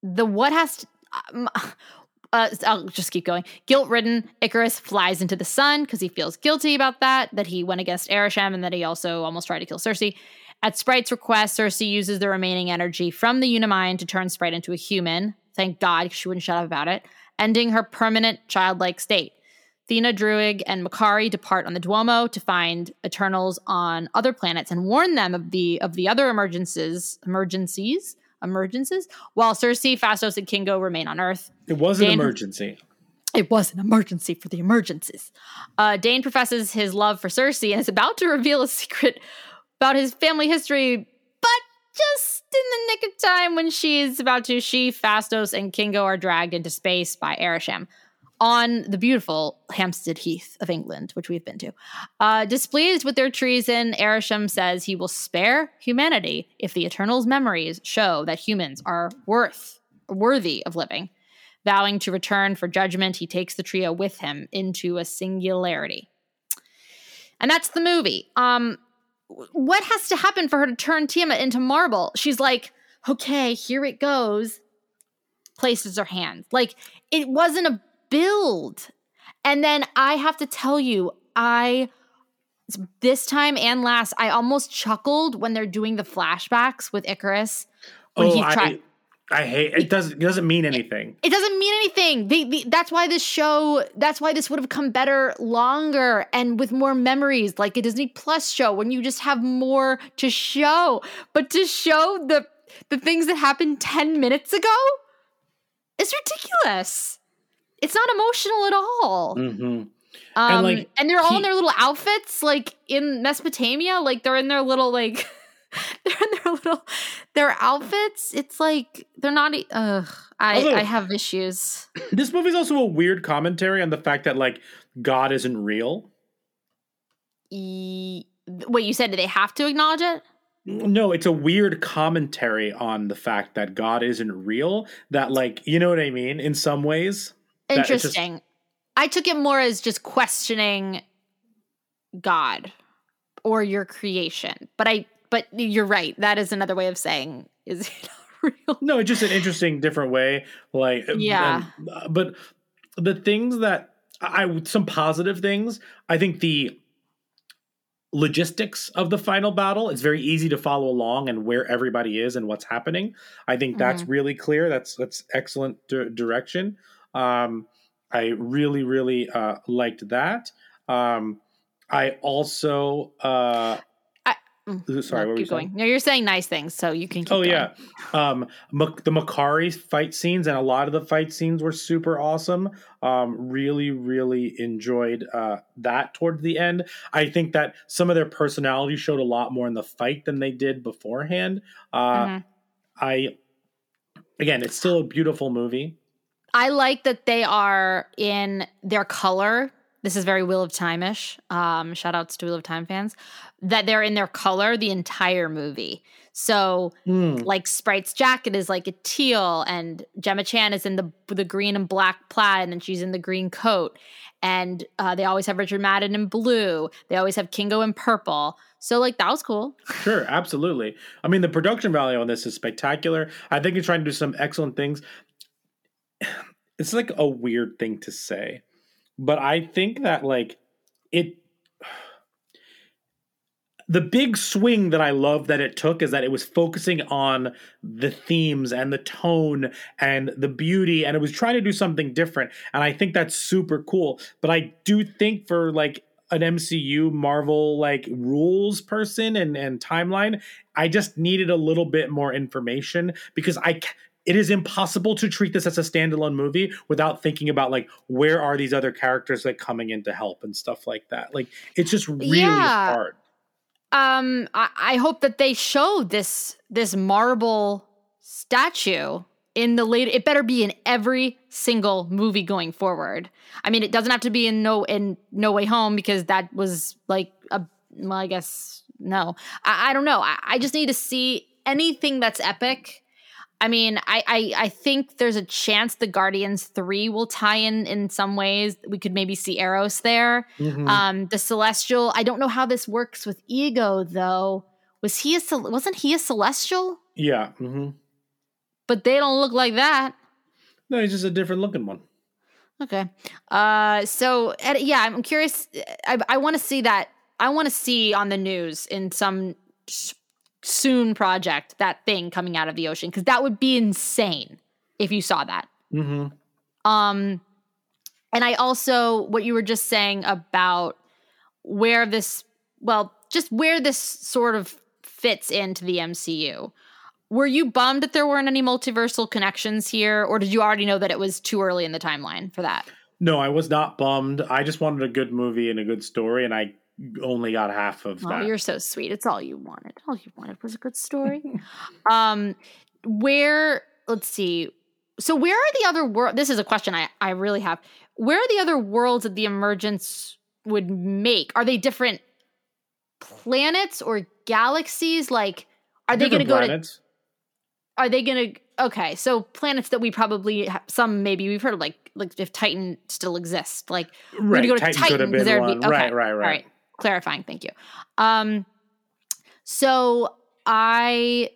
the what has to, um, uh, I'll just keep going. Guilt ridden, Ikaris flies into the sun because he feels guilty about that, that he went against Ereshkigal and that he also almost tried to kill Sersi. At Sprite's request, Sersi uses the remaining energy from the Unimind to turn Sprite into a human. Thank God she wouldn't shut up about it, ending her permanent childlike state. Thena, Druig, and Makkari depart on the Domo to find Eternals on other planets and warn them of the of the other emergencies, emergencies, emergencies, while Sersi, Phastos, and Kingo remain on Earth. It was an Dane- emergency. It was an emergency for the emergencies. Uh, Dane professes his love for Sersi and is about to reveal a secret about his family history, but just in the nick of time when she's about to, she, Phastos, and Kingo are dragged into space by Ereshkigal. on the beautiful Hampstead Heath of England, which we've been to. Uh, displeased with their treason, Arishem says he will spare humanity if the Eternal's memories show that humans are worth worthy of living. Vowing to return for judgment, he takes the trio with him into a singularity. And that's the movie. Um, what has to happen for her to turn Tiamut into marble? She's like, okay, here it goes. Places her hands. Like it wasn't a build. And then I have to tell you, I this time and last, I almost chuckled when they're doing the flashbacks with Ikaris. When oh, he I, tried I hate it. Doesn't it doesn't mean anything. it doesn't mean anything. They, they, that's why this show, that's why this would have come better longer and with more memories, like a Disney Plus show, when you just have more to show. But to show the the things that happened 10 minutes ago is ridiculous. It's not emotional at all. Mm-hmm. Um, And, and, they're all he- in their little outfits, like in Mesopotamia, like they're in their little like they're in their little their outfits. It's like they're not. Ugh, I Also- I have issues. This movie's also a weird commentary on the fact that like God isn't real. E- wait, you said do they have to acknowledge it? No, it's a weird commentary on the fact that God isn't real. That like you know what I mean in some ways. Just- Interesting. I took it more as just questioning God or your creation, but I but you're right. That is another way of saying is it real? No, it's just an interesting, different way. Like, Yeah. and- uh, but the things that I, some positive things, I think the logistics of the final battle, it's very easy to follow along and where everybody is and what's happening. I think that's really clear. That's that's excellent di- direction. Um, I really, really uh, liked that. Um, I also, uh, Mm, sorry, no, what were you keep saying? going. No, you're saying nice things, so you can keep Oh going. yeah, um, the Makkari fight scenes and a lot of the fight scenes were super awesome. Um, really, really enjoyed uh, that towards the end. I think that some of their personality showed a lot more in the fight than they did beforehand. Uh, Mhm. I again, it's still a beautiful movie. I like that they are in their color. This is very Wheel of Time ish. Um, shout outs to Wheel of Time fans. That they're in their color the entire movie. So, like Sprite's jacket is like a teal, and Gemma Chan is in the the green and black plaid, and then she's in the green coat. And uh, they always have Richard Madden in blue. They always have Kingo in purple. So, like that was cool. Sure, absolutely. I mean, the production value on this is spectacular. I think it's trying to do some excellent things. It's like a weird thing to say, but I think that like it the big swing that I love that it took is that it was focusing on the themes and the tone and the beauty and it was trying to do something different and I think that's super cool. But I do think for like an MCU Marvel like rules person and and timeline, I just needed a little bit more information because I it is impossible to treat this as a standalone movie without thinking about like where are these other characters like coming in to help and stuff like that. Like it's just really Yeah. hard. um I, I hope that they show this this marble statue in the later it better be in every single movie going forward i mean it doesn't have to be in no in no way home because that was like a well i guess no i, I don't know I, I just need to see anything that's epic I mean, I, I I think there's a chance the Guardians three will tie in in some ways. We could maybe see Eros there. Mhm. Um, the Celestial. I don't know how this works with Ego though. Was he a wasn't he a Celestial? yeah. Mm-hmm. But they don't look like that. No, he's just a different looking one. Okay. Uh, so yeah, I'm curious. I I want to see that. I want to see on the news in some soon project that thing coming out of the ocean because that would be insane if you saw that. hmm Um, and I also what you were just saying about where this, well, just where this sort of fits into the MCU. Were you bummed that there weren't any multiversal connections here, or did you already know that it was too early in the timeline for that? No, I was not bummed. I just wanted a good movie and a good story, and I only got half of Oh, that. you're so sweet. It's all you wanted. All you wanted was a good story. um, where let's see, so where are the other world? This is a question I I really have. Where are the other worlds that the emergence would make? Are they different planets or galaxies? Like, are they going to go to? planets. Are they going to? Okay, so planets that we probably have, some maybe we've heard of, like like if Titan still exists, like we're Right, gonna go to Titan could Titan been there one. would be okay, Right, right, All right. Clarifying. Thank you. Um, so I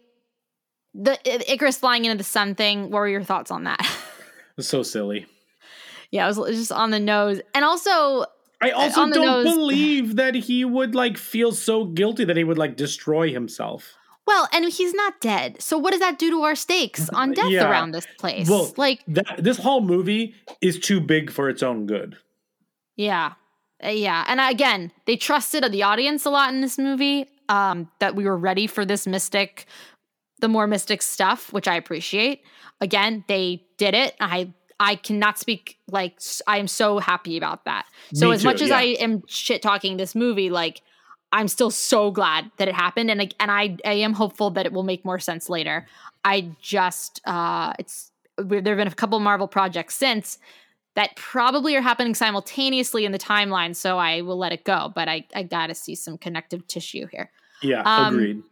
the Ikaris flying into the sun thing. What were your thoughts on that? It's so silly. yeah, it was just on the nose, and also I also don't nose. believe that he would like feel so guilty that he would like destroy himself. well, and he's not dead. So what does that do to our stakes on death Yeah. around this place? Well, like, that this whole movie is too big for its own good. Yeah. Yeah. And again, they trusted the audience a lot in this movie. Um, that we were ready for this mystic, the more mystic stuff, which I appreciate. Again, they did it. I I cannot speak like i am so happy about that. So Me as too, much as yeah. I am shit talking this movie, like I'm still so glad that it happened, and I, and I I am hopeful that it will make more sense later. I just uh, it's there have been a couple Marvel projects since that probably are happening simultaneously in the timeline, so I will let it go. But I I gotta see some connective tissue here. Yeah, Um, agreed.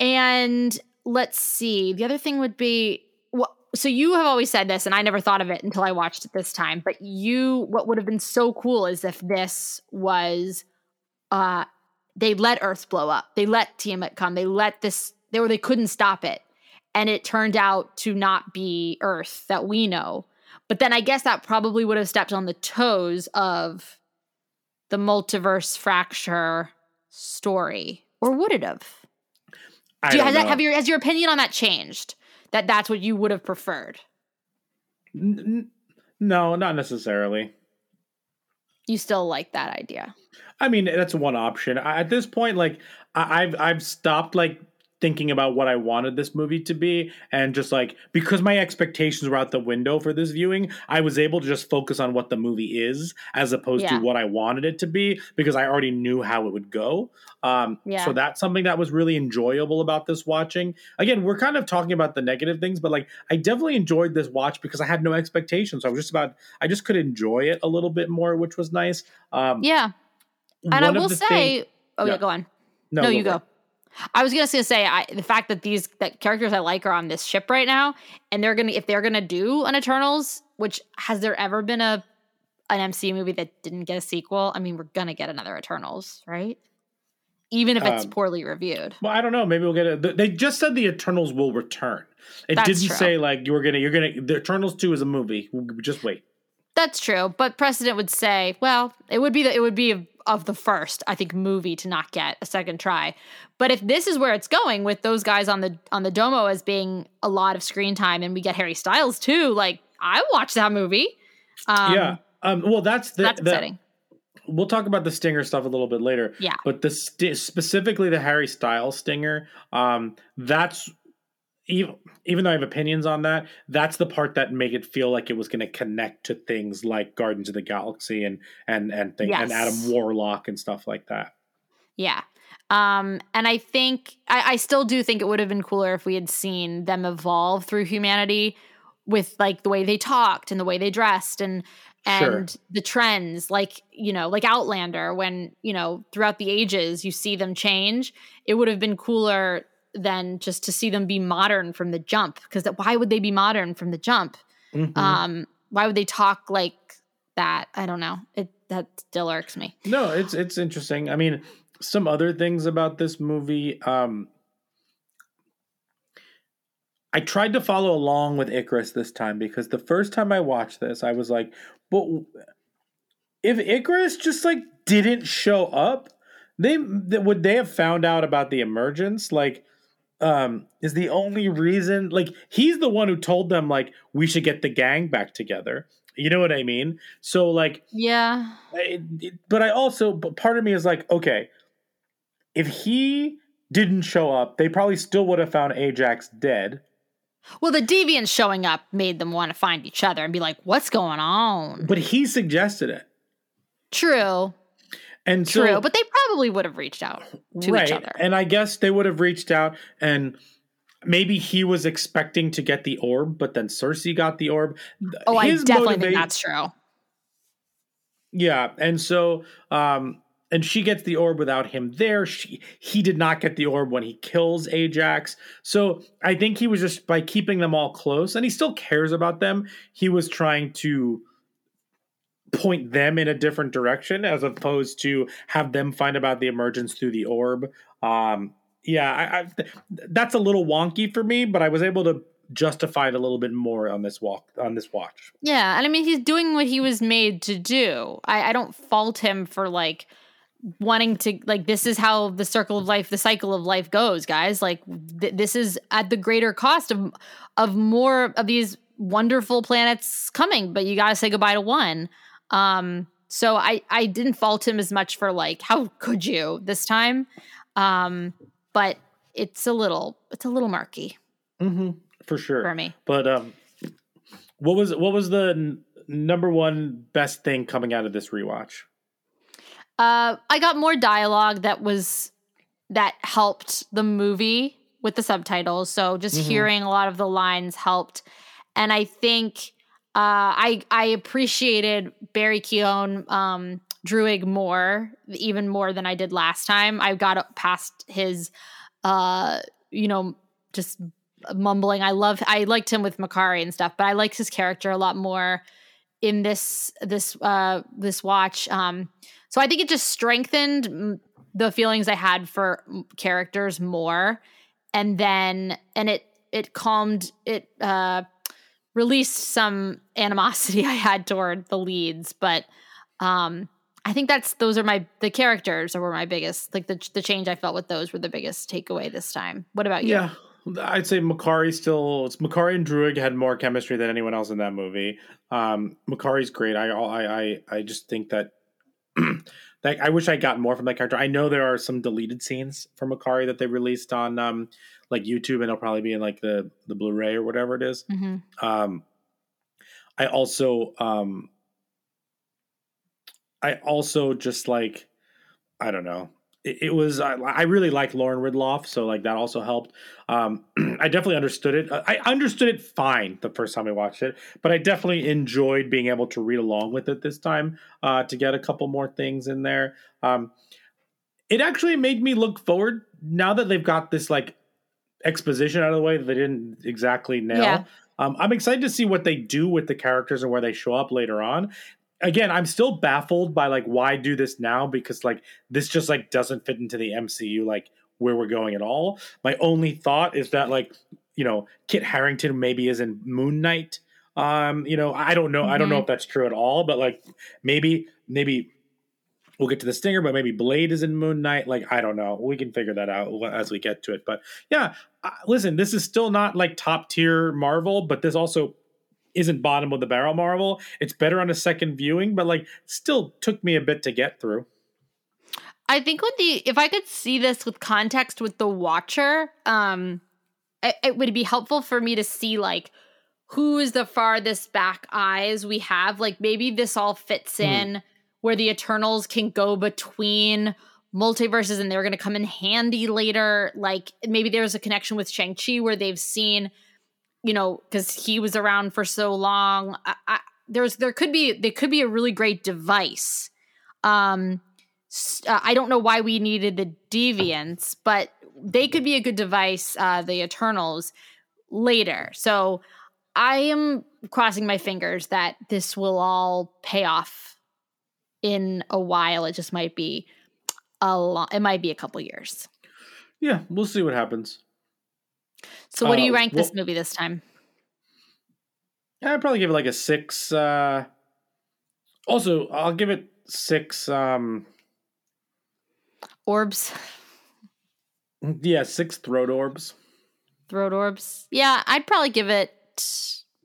And let's see. The other thing would be well, so you have always said this, and I never thought of it until I watched it this time. But you, what would have been so cool is if this was, uh, they let Earth blow up. They let Tiamut come. They let this. They were. They couldn't stop it, and it turned out to not be Earth that we know. But then I guess that probably would have stepped on the toes of the multiverse fracture story, or would it have? I Do you, has, that, have your has your opinion on that changed? That that's what you would have preferred. N- no, not necessarily. You still like that idea? I mean, that's one option. I, at this point, like I, I've I've stopped like thinking about what I wanted this movie to be, and just like because my expectations were out the window for this viewing, I was able to just focus on what the movie is as opposed Yeah. to what I wanted it to be because I already knew how it would go. Um, Yeah. So that's something that was really enjoyable about this watching. Again, we're kind of talking about the negative things, but like I definitely enjoyed this watch because I had no expectations. So I was just about I just could enjoy it a little bit more, which was nice. Um, Yeah, and I will say, thing- oh yeah, Yeah. go on. no, No, you go. I was gonna say, say I, the fact that these that characters I like are on this ship right now, and they're gonna if they're gonna do an Eternals, which has there ever been a an MCU movie that didn't get a sequel? I mean, we're gonna get another Eternals, right? Even if it's Um, poorly reviewed. Well, I don't know. Maybe we'll get it. They just said the Eternals will return. It That's didn't true. say like you were gonna. You're gonna. The Eternals two is a movie. Just wait. That's true, but precedent would say, well, it would be the, it would be of, the first, I think, movie to not get a second try. But if this is where it's going with those guys on the on the Domo as being a lot of screen time, and we get Harry Styles too, like I watch that movie. Um, yeah. Um. Well, that's the. that's the- exciting. we'll talk about the stinger stuff a little bit later. Yeah. But the sti- specifically the Harry Styles stinger. Um. That's. Even, even though I have opinions on that, that's the part that make it feel like it was going to connect to things like Guardians of the Galaxy and and and thing, and Adam Warlock and stuff like that. Yeah. Um, and I think I, I still do think it would have been cooler if we had seen them evolve through humanity with like the way they talked and the way they dressed and and the trends like you know like outlander when you know throughout the ages you see them change it would have been cooler than just to see them be modern from the jump because why would they be modern from the jump Mhm. um why would they talk like that i don't know it that still irks me No, it's it's interesting. I mean, some other things about this movie. Um, I tried to follow along with Ikaris this time because the first time I watched this, I was like, "But if Ikaris just like didn't show up, they would they have found out about the emergence? Like, um, is the only reason like he's the one who told them like we should get the gang back together. You know what I mean? So like." yeah I- but I also, but part of me is like, okay, if he didn't show up, they probably still would have found Ajak dead. Well, the deviants showing up made them want to find each other and be like, "What's going on?" But he suggested it, True, and so true. but they probably would have reached out to right, each other. and I guess they would have reached out, and maybe he was expecting to get the orb, but then Sersi got the orb. Oh, His I definitely think that's true. Yeah, and so um and she gets the orb without him there. She he did not get the orb when he kills Ajak. So I think he was just by keeping them all close and he still cares about them. He was trying to point them in a different direction as opposed to have them find about the emergence through the orb. Um yeah, I, I that's a little wonky for me, but I was able to justify it a little bit more on this walk on this watch. Yeah, and I mean he's doing what he was made to do. I, I don't fault him for like wanting to like this is how the circle of life, the cycle of life goes, guys. Like th- this is at the greater cost of of more of these wonderful planets coming, but you got to say goodbye to one. Um so I I didn't fault him as much for like how could you this time. Um but it's a little it's a little murky Mm-hmm. For sure. for me. But um, what was what was the n- number one best thing coming out of this rewatch? Uh, I got more dialogue that was that helped the movie with the subtitles. So just hearing a lot of the lines helped, and I think uh, I I appreciated Barry Keoghan um, Druig more, even more than I did last time. I got past his, uh, you know, just mumbling. I love I liked him with Makkari and stuff, but I liked his character a lot more in this this uh this watch. Um so I think it just strengthened the feelings I had for characters more and then and it it calmed it uh released some animosity I had toward the leads, but um I think that's those are my the characters were my biggest like the the change I felt with those were the biggest takeaway this time. What about you? Yeah, I'd say Makkari still. Makkari and Druig had more chemistry than anyone else in that movie. Um, Makkari's great. I I I I just think that. Like I wish I got more from that character. I know there are some deleted scenes from Makkari that they released on um like YouTube, and it'll probably be in like the the Blu-ray or whatever it is. Mhm. Um, I also um, I also just like I don't know. It, it was I, I really like Lauren Ridloff, so like that also helped. Um, I definitely understood it. I understood it fine the first time I watched it, but I definitely enjoyed being able to read along with it this time uh, to get a couple more things in there. Um, it actually made me look forward now that they've got this like exposition out of the way that they didn't exactly nail. Yeah. Um, I'm excited to see what they do with the characters and where they show up later on. Again, I'm still baffled by like why do this now because like this just like doesn't fit into the MCU like where we're going at all. My only thought is that like you know Kit Harington maybe is in Moon Knight. Um, you know, I don't know. I don't know Mhm. if that's true at all, but like maybe maybe we'll get to the stinger, but maybe Blade is in Moon Knight. Like I don't know. We can figure that out as we get to it. But yeah, uh, listen, this is still not like top tier Marvel, but this also isn't bottom of the barrel Marvel. It's better on a second viewing, but like still took me a bit to get through. I think with the if I could see this with context with the watcher, um, it, it would be helpful for me to see like who is the farthest back eyes we have. Like maybe this all fits in where the Eternals can go between multiverses and they're going to come in handy later. Like maybe there's a connection with Shang Chi where they've seen, you know, because he was around for so long. I, I, there's there could be they could be a really great device. Um, uh, I don't know why we needed the deviants, but they could be a good device, uh, the Eternals, later. So I am crossing my fingers that this will all pay off in a while. It just might be a lot. It might be a couple years. Yeah, we'll see what happens. So, what do Uh, you rank this movie this time? I'd probably give it like a six. Uh, also, I'll give it six. Um, Orbs, yeah, six throat orbs. throat orbs. Yeah, I'd probably give it.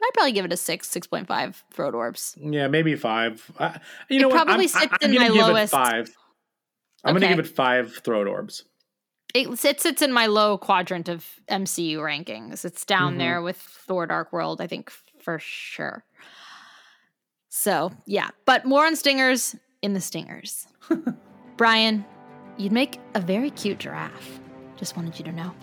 I'd probably give it a six, six point five throat orbs. Yeah, maybe five. Uh, you It know what? probably I'm, sits I'm in gonna my give lowest- It five. I'm Okay. gonna give it five throat orbs. It, it sits in my low quadrant of MCU rankings. It's down Mhm. there with Thor: Dark World, I think for sure. So yeah, but more on stingers in the stingers. Bryan, you'd make a very cute giraffe. Just wanted you to know.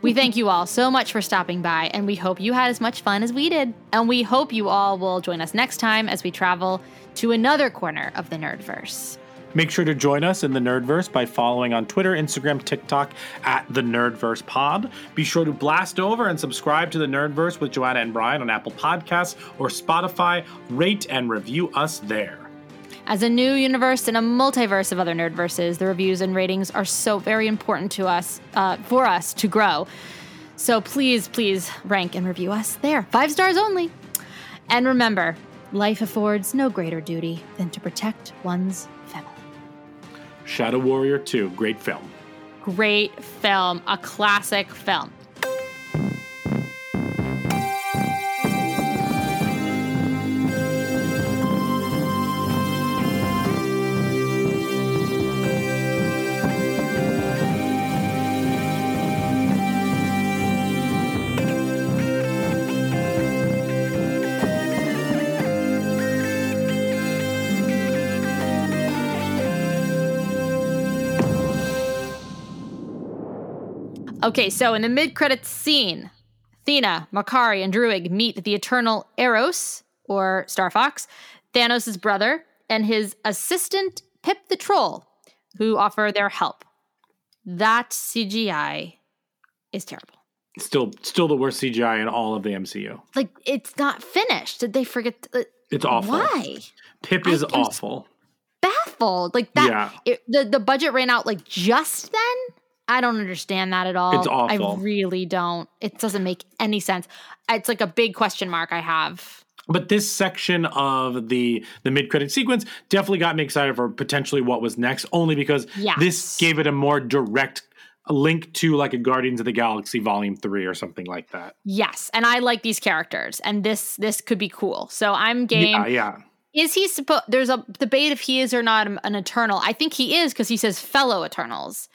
We thank you all so much for stopping by, and we hope you had as much fun as we did. And we hope you all will join us next time as we travel to another corner of the Nerdverse. Make sure to join us in the Nerdverse by following on Twitter, Instagram, TikTok at the Nerdverse Pod. Be sure to blast over and subscribe to the Nerdverse with Joanna and Bryan on Apple Podcasts or Spotify. Rate and review us there. As a new universe and a multiverse of other nerdverses, the reviews and ratings are so very important to us, uh, for us to grow. So please, please rank and review us there. Five stars only. And remember, life affords no greater duty than to protect one's family. Shadow Warrior 2, great film. Great film, a classic film. Okay, so in the mid credits scene, Athena, Makkari, and Druig meet the eternal Eros, or Starfox, Thanos' brother, and his assistant, Pip the Troll, who offer their help. That CGI is terrible. Still, still the worst CGI in all of the MCU. Like, it's not finished. Did they forget? To, uh, It's awful. Why? Pip is awful. Baffled. Like that. Yeah. It, the the budget ran out like just then. I don't understand that at all. It's awful. I really don't. It doesn't make any sense. It's like a big question mark I have. But this section of the the mid credit sequence definitely got me excited for potentially what was next. Only because Yes. this gave it a more direct link to like a Guardians of the Galaxy Volume Three or something like that. Yes, and I like these characters, and this this could be cool. So I'm game. Yeah, yeah. Is he supposed? There's a debate if he is or not an Eternal. I think he is because he says fellow Eternals.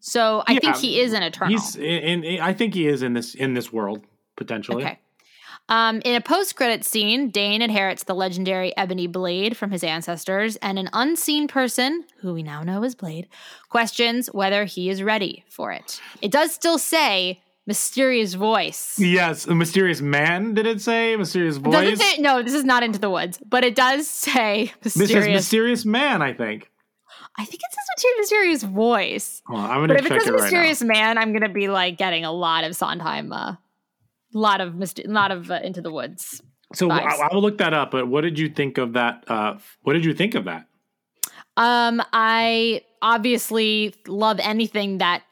So I think he is an Eternal. He's in, in. I think he is in this in this world potentially. Okay. Um, in a post-credit scene, Dane inherits the legendary ebony blade from his ancestors, and an unseen person, who we now know as Blade, questions whether he is ready for it. It does still say mysterious voice. Yes, a mysterious man. Did it say mysterious voice? doesn't say no. This is not into the woods, but it does say this mysterious. is mysterious man. I think. I think it says myster- mysterious voice. On, I'm gonna But if it check says it right mysterious man, I'm gonna be like getting a lot of Sondheim, a lot of myst- lot of uh, Into the Woods. So vibes. I, I will look that up. But what did you think of that? Uh, what did you think of that? Um, I obviously love anything that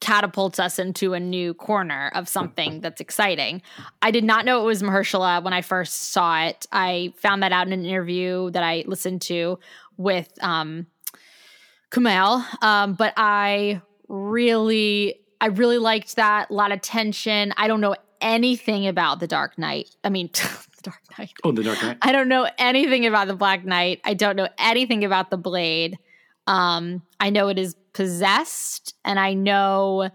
catapults us into a new corner of something that's exciting. I did not know it was Mahershala when I first saw it. I found that out in an interview that I listened to with um Kumail. Um, but I really I really liked that. A lot of tension. I don't know anything about the Dark Knight. I mean the Dark Knight. Oh, the Dark Knight. I don't know anything about the Black Knight. I don't know anything about the Blade. Um, I know it is possessed, and I know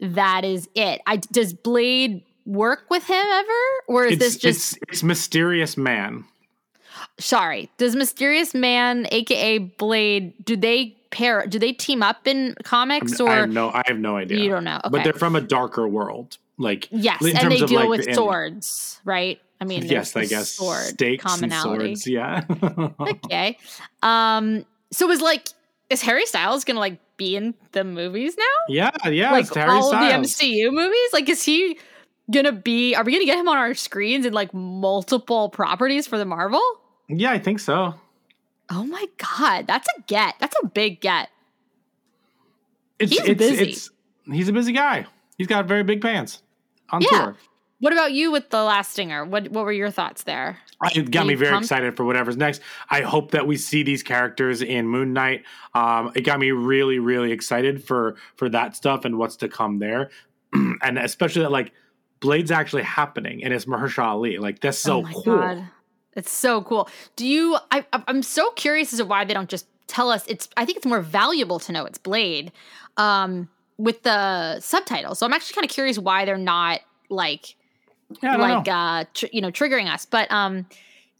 that is it. I does Blade work with him ever, or is It's, this just it's it's mysterious man. sorry? Does Mysterious Man, aka Blade, do they pair? Do they team up in comics, or I have no I have no idea. You don't know. But they're from a darker world. Like yes, and they deal like, with the- swords, right? I mean, Yes, I guess sword stakes and commonality. swords. Yeah. okay. Um, so is like, is Harry Styles gonna like be in the movies now? yeah, yeah. like it's Harry all Styles. the MCU movies? Like, is he gonna be? Are we gonna get him on our screens in like multiple properties for the Marvel? Yeah, I think so. Oh my god, that's a get. That's a big get. It's, He's it's, busy. It's, he's a busy guy. He's got very big pants on Yeah. tour. What about you with the Last Stinger? What What were your thoughts there? It got Are me very pumped? excited for whatever's next. I hope that we see these characters in Moon Knight. Um, it got me really, really excited for for that stuff and what's to come there, and especially that like Blade's actually happening and it's Mahershala Ali. Like that's so oh my cool. god, it's so cool. Do you? I I'm so curious as to why they don't just tell us. It's. I think it's more valuable to know it's Blade, um, with the subtitles. So I'm actually kind of curious why they're not like Yeah, like uh tr- you know triggering us but um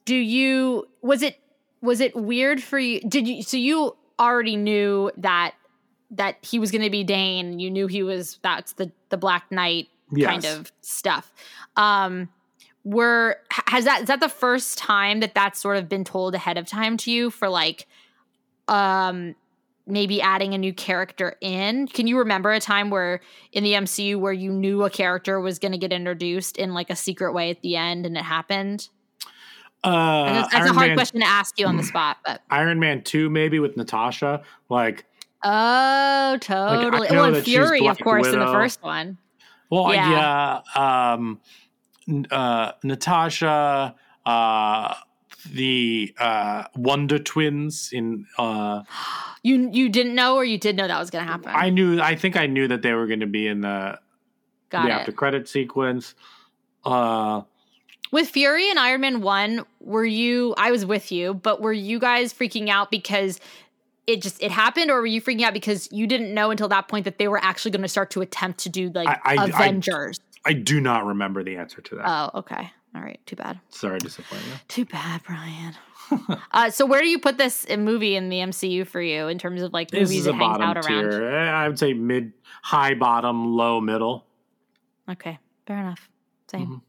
do you was it was it weird for you did you so you already knew that that he was going to be Dane. You knew he was that's the the Black Knight kind of stuff. Um, were has that is that the first time that that's sort of been told ahead of time to you for like, um, maybe adding a new character in? Can you remember a time where in the MCU where you knew a character was going to get introduced in like a secret way at the end and it happened? Uh, that's, that's a hard Man- question to ask you on the spot, but Iron Man two maybe with Natasha. Like, oh, totally. know well, and Fury, of course, in the first one. well, Yeah. yeah. um, uh, Natasha, uh, the uh, Wonder Twins in. Uh, You you didn't know, or you did know that was going to happen. I knew. I think I knew that they were going to be in the Got the it. after credit sequence. Uh, With Fury and Iron Man 1, were you I was with you, but were you guys freaking out because it just it happened or were you freaking out because you didn't know until that point that they were actually going to start to attempt to do like I- I- Avengers? I do not remember the answer to that. oh, okay. All right, too bad. Sorry to disappoint you. Too bad, Bryan. uh, so where do you put this movie in the MCU for you in terms of like This movies is a it hangs out around? tier. Eh, I would say mid, high, bottom, low, middle. Okay, fair enough. Same. Mhm.